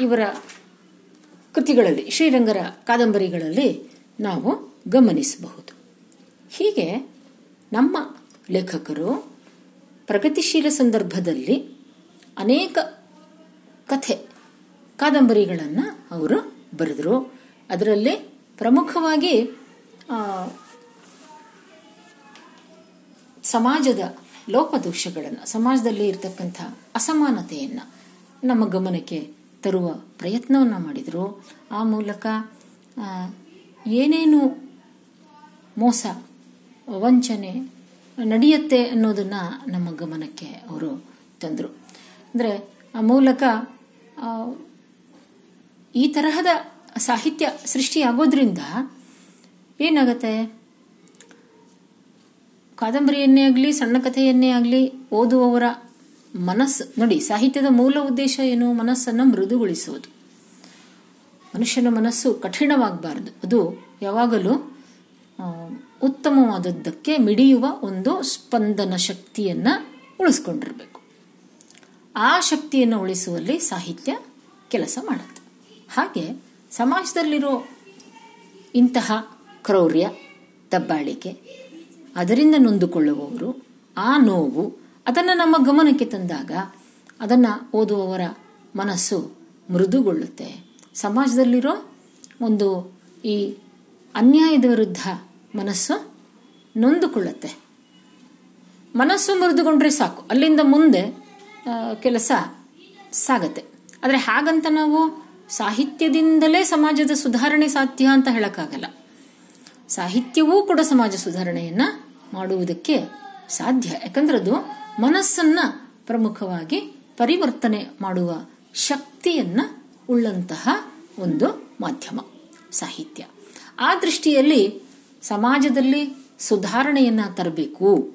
ಇವರ ಕೃತಿಗಳಲ್ಲಿ, ಶ್ರೀರಂಗರ ಕಾದಂಬರಿಗಳಲ್ಲಿ ನಾವು ಗಮನಿಸಬಹುದು. ಹೀಗೆ ನಮ್ಮ ಲೇಖಕರು ಪ್ರಗತಿಶೀಲ ಸಂದರ್ಭದಲ್ಲಿ ಅನೇಕ ಕಥೆ, ಕಾದಂಬರಿಗಳನ್ನು ಅವರು ಬರೆದರು. ಅದರಲ್ಲಿ ಪ್ರಮುಖವಾಗಿ ಸಮಾಜದ ಲೋಪದೋಷಗಳನ್ನು, ಸಮಾಜದಲ್ಲಿ ಇರತಕ್ಕಂಥ ಅಸಮಾನತೆಯನ್ನು ನಮ್ಮ ಗಮನಕ್ಕೆ ತರುವ ಪ್ರಯತ್ನವನ್ನು ಮಾಡಿದರು. ಆ ಮೂಲಕ ಏನೇನು ಮೋಸ, ವಂಚನೆ ನಡೆಯುತ್ತೆ ಅನ್ನೋದನ್ನು ನಮ್ಮ ಗಮನಕ್ಕೆ ಅವರು ತಂದರು. ಅಂದರೆ, ಆ ಮೂಲಕ ಈ ತರಹದ ಸಾಹಿತ್ಯ ಸೃಷ್ಟಿಯಾಗೋದ್ರಿಂದ ಏನಾಗತ್ತೆ? ಕಾದಂಬರಿಯನ್ನೇ ಆಗಲಿ, ಸಣ್ಣ ಕಥೆಯನ್ನೇ ಆಗಲಿ ಓದುವವರ ಮನಸ್ಸು, ನೋಡಿ, ಸಾಹಿತ್ಯದ ಮೂಲ ಉದ್ದೇಶ ಏನು? ಮನಸ್ಸನ್ನು ಮೃದುಗೊಳಿಸುವುದು. ಮನುಷ್ಯನ ಮನಸ್ಸು ಕಠಿಣವಾಗಬಾರದು. ಅದು ಯಾವಾಗಲೂ ಉತ್ತಮವಾದದ್ದಕ್ಕೆ ಮಿಡಿಯುವ ಒಂದು ಸ್ಪಂದನ ಶಕ್ತಿಯನ್ನ ಉಳಿಸ್ಕೊಂಡಿರಬೇಕು. ಆ ಶಕ್ತಿಯನ್ನು ಉಳಿಸುವಲ್ಲಿ ಸಾಹಿತ್ಯ ಕೆಲಸ ಮಾಡುತ್ತೆ. ಹಾಗೆ ಸಮಾಜದಲ್ಲಿರೋ ಇಂತಹ ಕ್ರೌರ್ಯ, ದಬ್ಬಾಳಿಕೆ ಅದರಿಂದ ನೊಂದುಕೊಳ್ಳುವವರು ಆ ನೋವು ಅದನ್ನು ನಮ್ಮ ಗಮನಕ್ಕೆ ತಂದಾಗ ಅದನ್ನು ಓದುವವರ ಮನಸ್ಸು ಮೃದುಗೊಳ್ಳುತ್ತೆ. ಸಮಾಜದಲ್ಲಿರೋ ಒಂದು ಈ ಅನ್ಯಾಯದ ವಿರುದ್ಧ ಮನಸ್ಸು ನೊಂದುಕೊಳ್ಳುತ್ತೆ. ಮನಸ್ಸು ಮೃದುಗೊಂಡ್ರೆ ಸಾಕು. ಅಲ್ಲಿಂದ ಮುಂದೆ ಕೆಲಸ ಸಾಗತ್ತೆ. ಆದರೆ ಹಾಗಂತ ನಾವು ಸಾಹಿತ್ಯದಿಂದಲೇ ಸಮಾಜದ ಸುಧಾರಣೆ ಸಾಧ್ಯ ಅಂತ ಹೇಳಕ್ಕಾಗಲ್ಲ. ಸಾಹಿತ್ಯವೂ ಕೂಡ ಸಮಾಜ ಸುಧಾರಣೆಯನ್ನ ಮಾಡುವುದಕ್ಕೆ ಸಾಧ್ಯ. ಯಾಕಂದ್ರೆ ಅದು ಮನಸ್ಸನ್ನ ಪ್ರಮುಖವಾಗಿ ಪರಿವರ್ತನೆ ಮಾಡುವ ಶಕ್ತಿಯನ್ನ ಉಳ್ಳಂತಹ ಒಂದು ಮಾಧ್ಯಮ, ಸಾಹಿತ್ಯ. ಆ ದೃಷ್ಟಿಯಲ್ಲಿ ಸಮಾಜದಲ್ಲಿ ಸುಧಾರಣೆಯನ್ನ ತರಬೇಕು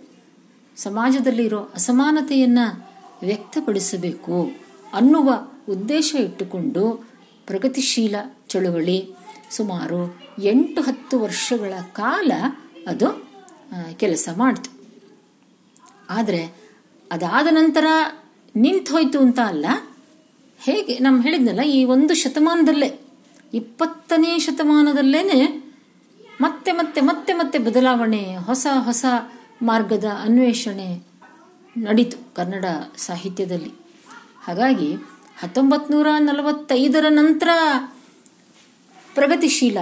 ಸಮಾಜದಲ್ಲಿರೋ ಅಸಮಾನತೆಯನ್ನ ವ್ಯಕ್ತಪಡಿಸಬೇಕು ಅನ್ನುವ ಉದ್ದೇಶ ಇಟ್ಟುಕೊಂಡು ಪ್ರಗತಿಶೀಲ ಚಳುವಳಿ ಸುಮಾರು ಎಂಟು ಹತ್ತು ವರ್ಷಗಳ ಕಾಲ ಅದು ಕೆಲಸ ಮಾಡಿತು. ಆದರೆ ಅದಾದ ನಂತರ ನಿಂತು ಹೋಯ್ತು ಅಂತ ಅಲ್ಲ, ಹೇಗೆ ನಮ್ಮ ಹೇಳಿದ್ನಲ್ಲ, ಈ ಒಂದು ಶತಮಾನದಲ್ಲೇ, ಇಪ್ಪತ್ತನೇ ಶತಮಾನದಲ್ಲೇನೆ ಮತ್ತೆ ಮತ್ತೆ ಮತ್ತೆ ಮತ್ತೆ ಬದಲಾವಣೆ, ಹೊಸ ಹೊಸ ಮಾರ್ಗದ ಅನ್ವೇಷಣೆ ನಡೀತು ಕನ್ನಡ ಸಾಹಿತ್ಯದಲ್ಲಿ. ಹಾಗಾಗಿ ಹತ್ತೊಂಬತ್ತು ನೂರ ನಲವತ್ತೈದರ ನಂತರ ಪ್ರಗತಿಶೀಲ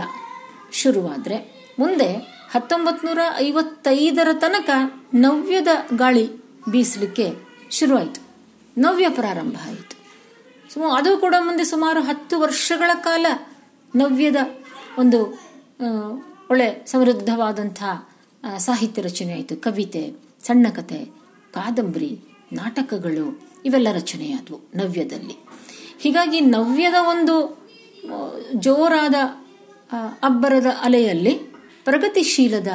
ಶುರುವಾದರೆ ಮುಂದೆ ಹತ್ತೊಂಬತ್ತು ನೂರ ಐವತ್ತೈದರ ತನಕ ನವ್ಯದ ಗಾಳಿ ಬೀಸಲಿಕ್ಕೆ ಶುರುವಾಯಿತು. ನವ್ಯ ಪ್ರಾರಂಭ ಆಯಿತು. ಸುಮ ಅದು ಕೂಡ ಮುಂದೆ ಸುಮಾರು ಹತ್ತು ವರ್ಷಗಳ ಕಾಲ ನವ್ಯದ ಒಂದು ಒಳ್ಳೆ ಸಮೃದ್ಧವಾದಂಥ ಸಾಹಿತ್ಯ ರಚನೆ ಆಯಿತು. ಕವಿತೆ ಸಣ್ಣ ಕತೆ ಕಾದಂಬರಿ, ನಾಟಕಗಳು ಇವೆಲ್ಲ ರಚನೆಯಾದವು ನವ್ಯದಲ್ಲಿ. ಹೀಗಾಗಿ ನವ್ಯದ ಒಂದು ಜೋರಾದ ಅಬ್ಬರದ ಅಲೆಯಲ್ಲಿ ಪ್ರಗತಿಶೀಲದ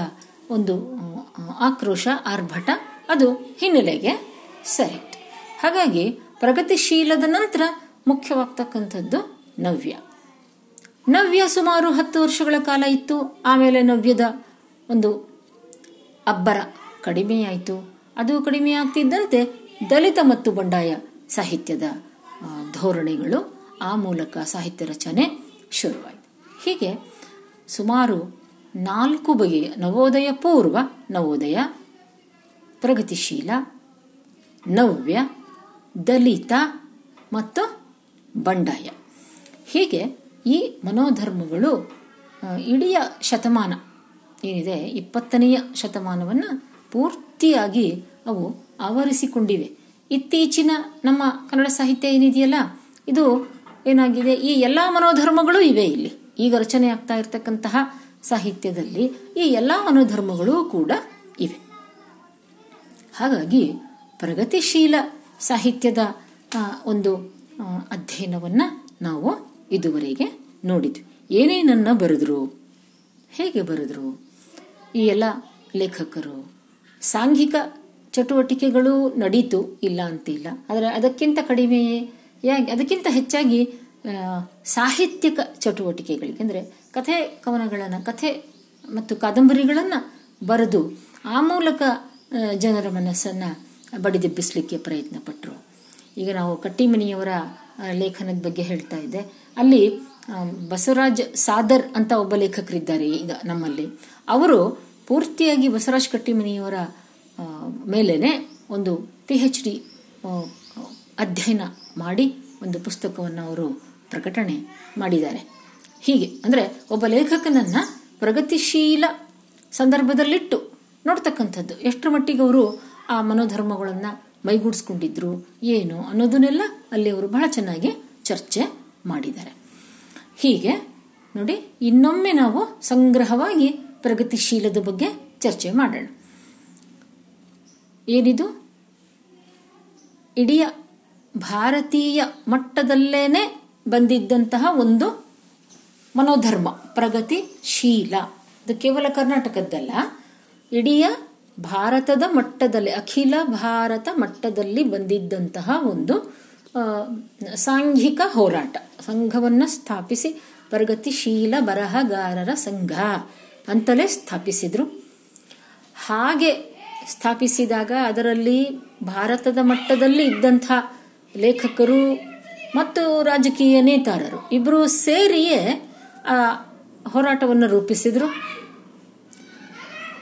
ಒಂದು ಆಕ್ರೋಶ, ಆರ್ಭಟ, ಅದು ಹಿನ್ನೆಲೆಗೆ ಸರಿ ಹಾಗಾಗಿ ಪ್ರಗತಿಶೀಲದ ನಂತರ ಮುಖ್ಯವಾಗ್ತಕ್ಕಂಥದ್ದು ನವ್ಯ. ನವ್ಯ ಸುಮಾರು ಹತ್ತು ವರ್ಷಗಳ ಕಾಲ ಇತ್ತು, ಆಮೇಲೆ ನವ್ಯದ ಒಂದು ಅಬ್ಬರ ಕಡಿಮೆಯಾಯಿತು. ಅದು ಕಡಿಮೆಯಾಗ್ತಿದ್ದಂತೆ ದಲಿತ ಮತ್ತು ಬಂಡಾಯ ಸಾಹಿತ್ಯದ ಧೋರಣೆಗಳು ಆ ಮೂಲಕ ಸಾಹಿತ್ಯ ರಚನೆ ಶುರುವಾಯಿತು. ಹೀಗೆ ಸುಮಾರು ನಾಲ್ಕು ಬಗೆಯ ನವೋದಯ ಪೂರ್ವ ನವೋದಯ, ಪ್ರಗತಿಶೀಲ, ನವ್ಯ, ದಲಿತ ಮತ್ತು ಬಂಡಾಯ. ಹೀಗೆ ಈ ಮನೋಧರ್ಮಗಳು ಇಡೀ ಶತಮಾನ ಏನಿದೆ, ಇಪ್ಪತ್ತನೆಯ ಶತಮಾನವನ್ನು ಪೂರ್ತಿಯಾಗಿ ಅವು ಆವರಿಸಿಕೊಂಡಿವೆ. ಇತ್ತೀಚಿನ ನಮ್ಮ ಕನ್ನಡ ಸಾಹಿತ್ಯ ಏನಿದೆಯಲ್ಲ, ಇದು ಏನಾಗಿದೆ? ಈ ಎಲ್ಲ ಮನೋಧರ್ಮಗಳು ಇವೆ ಇಲ್ಲಿ. ಈಗ ರಚನೆ ಆಗ್ತಾ ಇರತಕ್ಕಂತಹ ಸಾಹಿತ್ಯದಲ್ಲಿ ಈ ಎಲ್ಲ ಮನೋಧರ್ಮಗಳು ಕೂಡ ಇವೆ. ಹಾಗಾಗಿ ಪ್ರಗತಿಶೀಲ ಸಾಹಿತ್ಯದ ಒಂದು ಅಧ್ಯಯನವನ್ನು ನಾವು ಇದುವರೆಗೆ ನೋಡಿದ್ವಿ. ಏನೇನನ್ನ ಬರೆದ್ರು, ಹೇಗೆ ಬರೆದ್ರು? ಈ ಎಲ್ಲ ಲೇಖಕರು, ಸಾಂಘಿಕ ಚಟುವಟಿಕೆಗಳು ನಡೀತು, ಇಲ್ಲ ಅಂತಿಲ್ಲ. ಆದರೆ ಅದಕ್ಕಿಂತ ಕಡಿಮೆ ಯಾಕೆ? ಅದಕ್ಕಿಂತ ಹೆಚ್ಚಾಗಿ ಸಾಹಿತ್ಯಿಕ ಚಟುವಟಿಕೆಗಳಿಗೆ, ಅಂದರೆ ಕಥೆ ಕವನಗಳನ್ನು, ಕಥೆ ಮತ್ತು ಕಾದಂಬರಿಗಳನ್ನು ಬರೆದು, ಆ ಮೂಲಕ ಜನರ ಮನಸ್ಸನ್ನು ಬಡಿದೆಬ್ಬಿಸಲಿಕ್ಕೆ ಪ್ರಯತ್ನ ಪಟ್ಟರು ಈಗ ನಾವು ಕಟ್ಟಿಮನಿಯವರ ಲೇಖನದ ಬಗ್ಗೆ ಹೇಳ್ತಾ ಇದ್ದೆ. ಅಲ್ಲಿ ಬಸವರಾಜ್ ಸಾದರ್ ಅಂತ ಒಬ್ಬ ಲೇಖಕರಿದ್ದಾರೆ ಈಗ ನಮ್ಮಲ್ಲಿ. ಅವರು ಪೂರ್ತಿಯಾಗಿ ಬಸವರಾಜ್ ಕಟ್ಟಿಮನಿಯವರ ಮೇಲೇ ಒಂದು ಪಿ ಎಚ್ ಡಿ ಅಧ್ಯಯನ ಮಾಡಿ ಒಂದು ಪುಸ್ತಕವನ್ನು ಅವರು ಪ್ರಕಟಣೆ ಮಾಡಿದ್ದಾರೆ. ಹೀಗೆ, ಅಂದರೆ ಒಬ್ಬ ಲೇಖಕನನ್ನು ಪ್ರಗತಿಶೀಲ ಸಂದರ್ಭದಲ್ಲಿಟ್ಟು ನೋಡ್ತಕ್ಕಂಥದ್ದು. ಎಷ್ಟರ ಮಟ್ಟಿಗೆ ಅವರು ಆ ಮನೋಧರ್ಮಗಳನ್ನು ಮೈಗೂಡಿಸ್ಕೊಂಡಿದ್ರು, ಏನು ಅನ್ನೋದನ್ನೆಲ್ಲ ಅಲ್ಲಿ ಅವರು ಬಹಳ ಚೆನ್ನಾಗಿ ಚರ್ಚೆ ಮಾಡಿದ್ದಾರೆ. ಹೀಗೆ, ನೋಡಿ, ಇನ್ನೊಮ್ಮೆ ನಾವು ಸಂಗ್ರಹವಾಗಿ ಪ್ರಗತಿಶೀಲದ ಬಗ್ಗೆ ಚರ್ಚೆ ಮಾಡೋಣ. ಏನಿದು? ಇಡೀ ಭಾರತೀಯ ಮಟ್ಟದಲ್ಲೇನೆ ಬಂದಿದ್ದಂತಹ ಒಂದು ಮನೋಧರ್ಮ ಪ್ರಗತಿಶೀಲ ಇದು ಕೇವಲ ಕರ್ನಾಟಕದ್ದಲ್ಲ, ಇಡೀ ಭಾರತದ ಮಟ್ಟದಲ್ಲಿ, ಅಖಿಲ ಭಾರತ ಮಟ್ಟದಲ್ಲಿ ಬಂದಿದ್ದಂತಹ ಒಂದು ಸಾಂಘಿಕ ಹೋರಾಟ. ಸಂಘವನ್ನು ಸ್ಥಾಪಿಸಿ, ಪ್ರಗತಿಶೀಲ ಬರಹಗಾರರ ಸಂಘ ಅಂತಲೇ ಸ್ಥಾಪಿಸಿದರು. ಹಾಗೆ ಸ್ಥಾಪಿಸಿದಾಗ ಅದರಲ್ಲಿ ಭಾರತದ ಮಟ್ಟದಲ್ಲಿ ಇದ್ದಂಥ ಲೇಖಕರು ಮತ್ತು ರಾಜಕೀಯ ನೇತಾರರು ಇಬ್ಬರು ಸೇರಿಯೇ ಆ ಹೋರಾಟವನ್ನು ರೂಪಿಸಿದರು.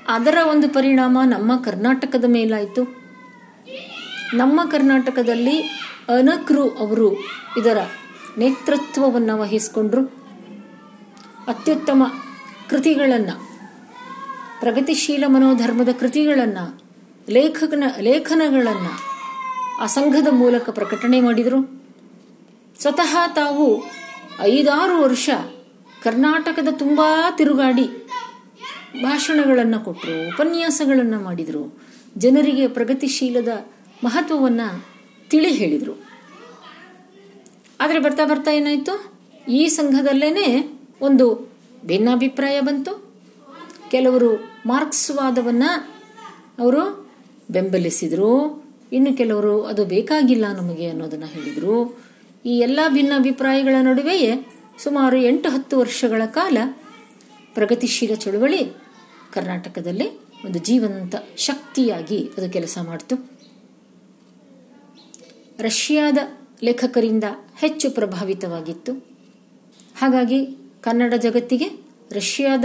ಅದರ ಒಂದು ಪರಿಣಾಮ ನಮ್ಮ ಕರ್ನಾಟಕದ ಮೇಲಾಯಿತು. ನಮ್ಮ ಕರ್ನಾಟಕದಲ್ಲಿ ಅನಕ್ರು ಅವರು ಇದರ ನೇತೃತ್ವವನ್ನು ವಹಿಸಿಕೊಂಡ್ರು. ಅತ್ಯುತ್ತಮ ಕೃತಿಗಳನ್ನು, ಪ್ರಗತಿಶೀಲ ಮನೋಧರ್ಮದ ಕೃತಿಗಳನ್ನು, ಲೇಖಕನ ಲೇಖನಗಳನ್ನು ಆ ಸಂಘದ ಮೂಲಕ ಪ್ರಕಟಣೆ ಮಾಡಿದರು. ಸ್ವತಃ ತಾವು ಐದಾರು ವರ್ಷ ಕರ್ನಾಟಕದ ತುಂಬ ತಿರುಗಾಡಿ ಭಾಷಣಗಳನ್ನು ಕೊಟ್ಟರು ಉಪನ್ಯಾಸಗಳನ್ನು ಮಾಡಿದರು. ಜನರಿಗೆ ಪ್ರಗತಿಶೀಲದ ಮಹತ್ವವನ್ನು ತಿಳಿ ಹೇಳಿದರು. ಆದರೆ ಬರ್ತಾ ಬರ್ತಾ ಏನಾಯಿತು? ಈ ಸಂಘದಲ್ಲೇ ಒಂದು ಭಿನ್ನಾಭಿಪ್ರಾಯ ಬಂತು. ಕೆಲವರು ಮಾರ್ಕ್ಸ್ವಾದವನ್ನು ಅವರು ಬೆಂಬಲಿಸಿದರು. ಇನ್ನು ಕೆಲವರು ಅದು ಬೇಕಾಗಿಲ್ಲ ನಮಗೆ ಅನ್ನೋದನ್ನು ಹೇಳಿದರು. ಈ ಎಲ್ಲ ಭಿನ್ನಾಭಿಪ್ರಾಯಗಳ ನಡುವೆಯೇ ಸುಮಾರು ಎಂಟು ಹತ್ತು ವರ್ಷಗಳ ಕಾಲ ಪ್ರಗತಿಶೀಲ ಚಳುವಳಿ ಕರ್ನಾಟಕದಲ್ಲಿ ಒಂದು ಜೀವಂತ ಶಕ್ತಿಯಾಗಿ ಅದು ಕೆಲಸ ಮಾಡಿತು. ರಷ್ಯಾದ ಲೇಖಕರಿಂದ ಹೆಚ್ಚು ಪ್ರಭಾವಿತವಾಗಿತ್ತು. ಹಾಗಾಗಿ ಕನ್ನಡ ಜಗತ್ತಿಗೆ ರಷ್ಯಾದ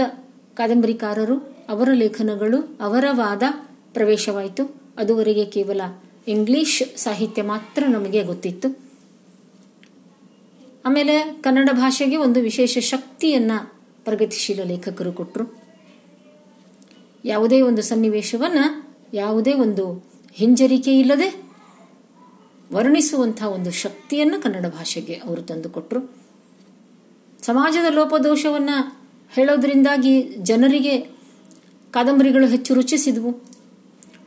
ಕಾದಂಬರಿಕಾರರು ಅವರ ಲೇಖನಗಳು ಅವರ ವಾದ ಪ್ರವೇಶವಾಯಿತು. ಅದುವರೆಗೆ ಕೇವಲ ಇಂಗ್ಲಿಷ್ ಸಾಹಿತ್ಯ ಮಾತ್ರ ನಮಗೆ ಗೊತ್ತಿತ್ತು. ಆಮೇಲೆ ಕನ್ನಡ ಭಾಷೆಗೆ ಒಂದು ವಿಶೇಷ ಶಕ್ತಿಯನ್ನ ಪ್ರಗತಿಶೀಲ ಲೇಖಕರು ಕೊಟ್ಟರು ಯಾವುದೇ ಒಂದು ಸನ್ನಿವೇಶವನ್ನ, ಯಾವುದೇ ಒಂದು ಹಿಂಜರಿಕೆ ಇಲ್ಲದೆ ವರ್ಣಿಸುವಂತಹ ಒಂದು ಶಕ್ತಿಯನ್ನು ಕನ್ನಡ ಭಾಷೆಗೆ ಅವರು ತಂದುಕೊಟ್ರು ಸಮಾಜದ ಲೋಪದೋಷವನ್ನು ಹೇಳೋದ್ರಿಂದಾಗಿ ಜನರಿಗೆ ಕಾದಂಬರಿಗಳು ಹೆಚ್ಚು ರುಚಿಸಿದ್ವು.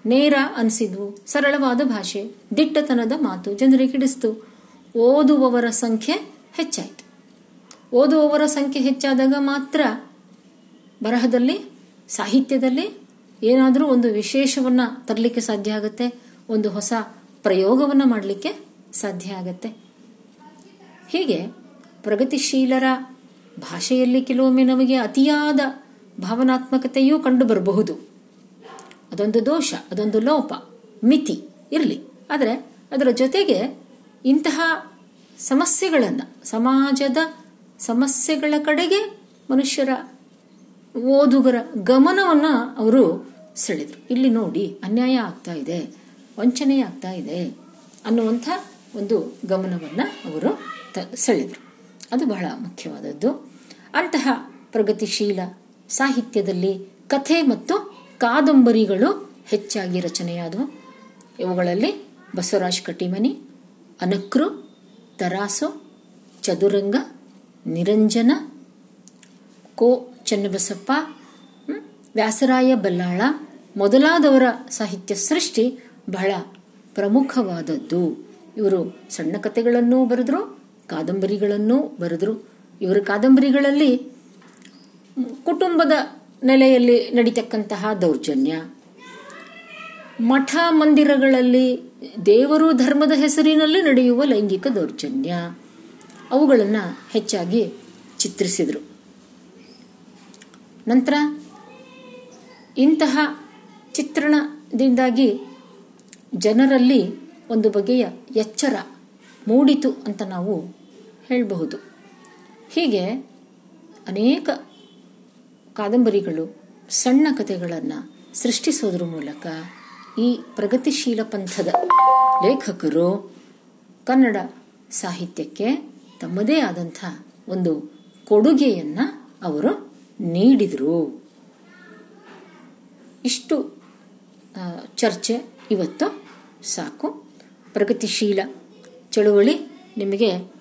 ನೇರ ಅನಿಸಿದ್ವು. ಸರಳವಾದ ಭಾಷೆ. ದಿಟ್ಟತನದ ಮಾತು ಜನರಿಗೆ ಹಿಡಿಸ್ತು. ಓದುವವರ ಸಂಖ್ಯೆ ಹೆಚ್ಚಾಯಿತು. ಓದುವವರ ಸಂಖ್ಯೆ ಹೆಚ್ಚಾದಾಗ ಮಾತ್ರ ಬರಹದಲ್ಲಿ, ಸಾಹಿತ್ಯದಲ್ಲಿ ಏನಾದರೂ ಒಂದು ವಿಶೇಷವನ್ನ ತರಲಿಕ್ಕೆ ಸಾಧ್ಯ ಆಗುತ್ತೆ, ಒಂದು ಹೊಸ ಪ್ರಯೋಗವನ್ನ ಮಾಡಲಿಕ್ಕೆ ಸಾಧ್ಯ ಆಗತ್ತೆ. ಹೀಗೆ ಪ್ರಗತಿಶೀಲರ ಭಾಷೆಯಲ್ಲಿ ಕೆಲವೊಮ್ಮೆ ನಮಗೆ ಅತಿಯಾದ ಭಾವನಾತ್ಮಕತೆಯೂ ಕಂಡು ಬರಬಹುದು ಅದೊಂದು ದೋಷ, ಅದೊಂದು ಲೋಪ, ಮಿತಿ ಇರಲಿ. ಆದರೆ ಅದರ ಜೊತೆಗೆ ಇಂತಹ ಸಮಸ್ಯೆಗಳನ್ನು, ಸಮಾಜದ ಸಮಸ್ಯೆಗಳ ಕಡೆಗೆ ಮನುಷ್ಯರ ಓದುಗರ ಗಮನವನ್ನು ಅವರು ಸೆಳೆದರು. ಇಲ್ಲಿ ನೋಡಿ, ಅನ್ಯಾಯ ಆಗ್ತಾ ಇದೆ, ವಂಚನೆ ಆಗ್ತಾ ಇದೆ ಅನ್ನುವಂಥ ಒಂದು ಗಮನವನ್ನು ಅವರು ತ, ಸೆಳೆದರು. ಅದು ಬಹಳ ಮುಖ್ಯವಾದದ್ದು. ಅಂತಹ ಪ್ರಗತಿಶೀಲ ಸಾಹಿತ್ಯದಲ್ಲಿ ಕಥೆ ಮತ್ತು ಕಾದಂಬರಿಗಳು ಹೆಚ್ಚಾಗಿ ರಚನೆಯಾದವು. ಇವುಗಳಲ್ಲಿ ಬಸವರಾಜ್ ಕಟಿಮನಿ ಅನಕ್ರು, ತರಾಸು, ಚದುರಂಗ, ನಿರಂಜನ, ಕೋ ಚನ್ನಬಸಪ್ಪ ವ್ಯಾಸರಾಯ ಬಲ್ಲಾಳ ಮೊದಲಾದವರ ಸಾಹಿತ್ಯ ಸೃಷ್ಟಿ ಬಹಳ ಪ್ರಮುಖವಾದದ್ದು. ಇವರು ಸಣ್ಣ ಕಥೆಗಳನ್ನೂ ಬರೆದ್ರು, ಕಾದಂಬರಿಗಳನ್ನೂ ಬರೆದ್ರು. ಇವರ ಕಾದಂಬರಿಗಳಲ್ಲಿ ಕುಟುಂಬದ ನೆಲೆಯಲ್ಲಿ ನಡೀತಕ್ಕಂತಹ ದೌರ್ಜನ್ಯ. ಮಠ ಮಂದಿರಗಳಲ್ಲಿ ದೇವರು ಧರ್ಮದ ಹೆಸರಿನಲ್ಲಿ ನಡೆಯುವ ಲೈಂಗಿಕ ದೌರ್ಜನ್ಯ. ಅವುಗಳನ್ನು ಹೆಚ್ಚಾಗಿ ಚಿತ್ರಿಸಿದರು. ನಂತರ ಇಂತಹ ಚಿತ್ರಣದಿಂದಾಗಿ ಜನರಲ್ಲಿ ಒಂದು ಬಗೆಯ ಎಚ್ಚರ ಮೂಡಿತು ಅಂತ ನಾವು ಹೇಳಬಹುದು. ಹೀಗೆ ಅನೇಕ ಕಾದಂಬರಿಗಳು ಸಣ್ಣ ಕಥೆಗಳನ್ನು ಸೃಷ್ಟಿಸೋದ್ರ ಮೂಲಕ ಈ ಪ್ರಗತಿಶೀಲ ಪಂಥದ ಲೇಖಕರು ಕನ್ನಡ ಸಾಹಿತ್ಯಕ್ಕೆ ತಮ್ಮದೇ ಆದಂಥ ಒಂದು ಕೊಡುಗೆಯನ್ನು ಅವರು ನೀಡಿದರು. ಇಷ್ಟು ಚರ್ಚೆ ಇವತ್ತು ಸಾಕು. ಪ್ರಗತಿಶೀಲ ಚಳುವಳಿ ನಿಮಗೆ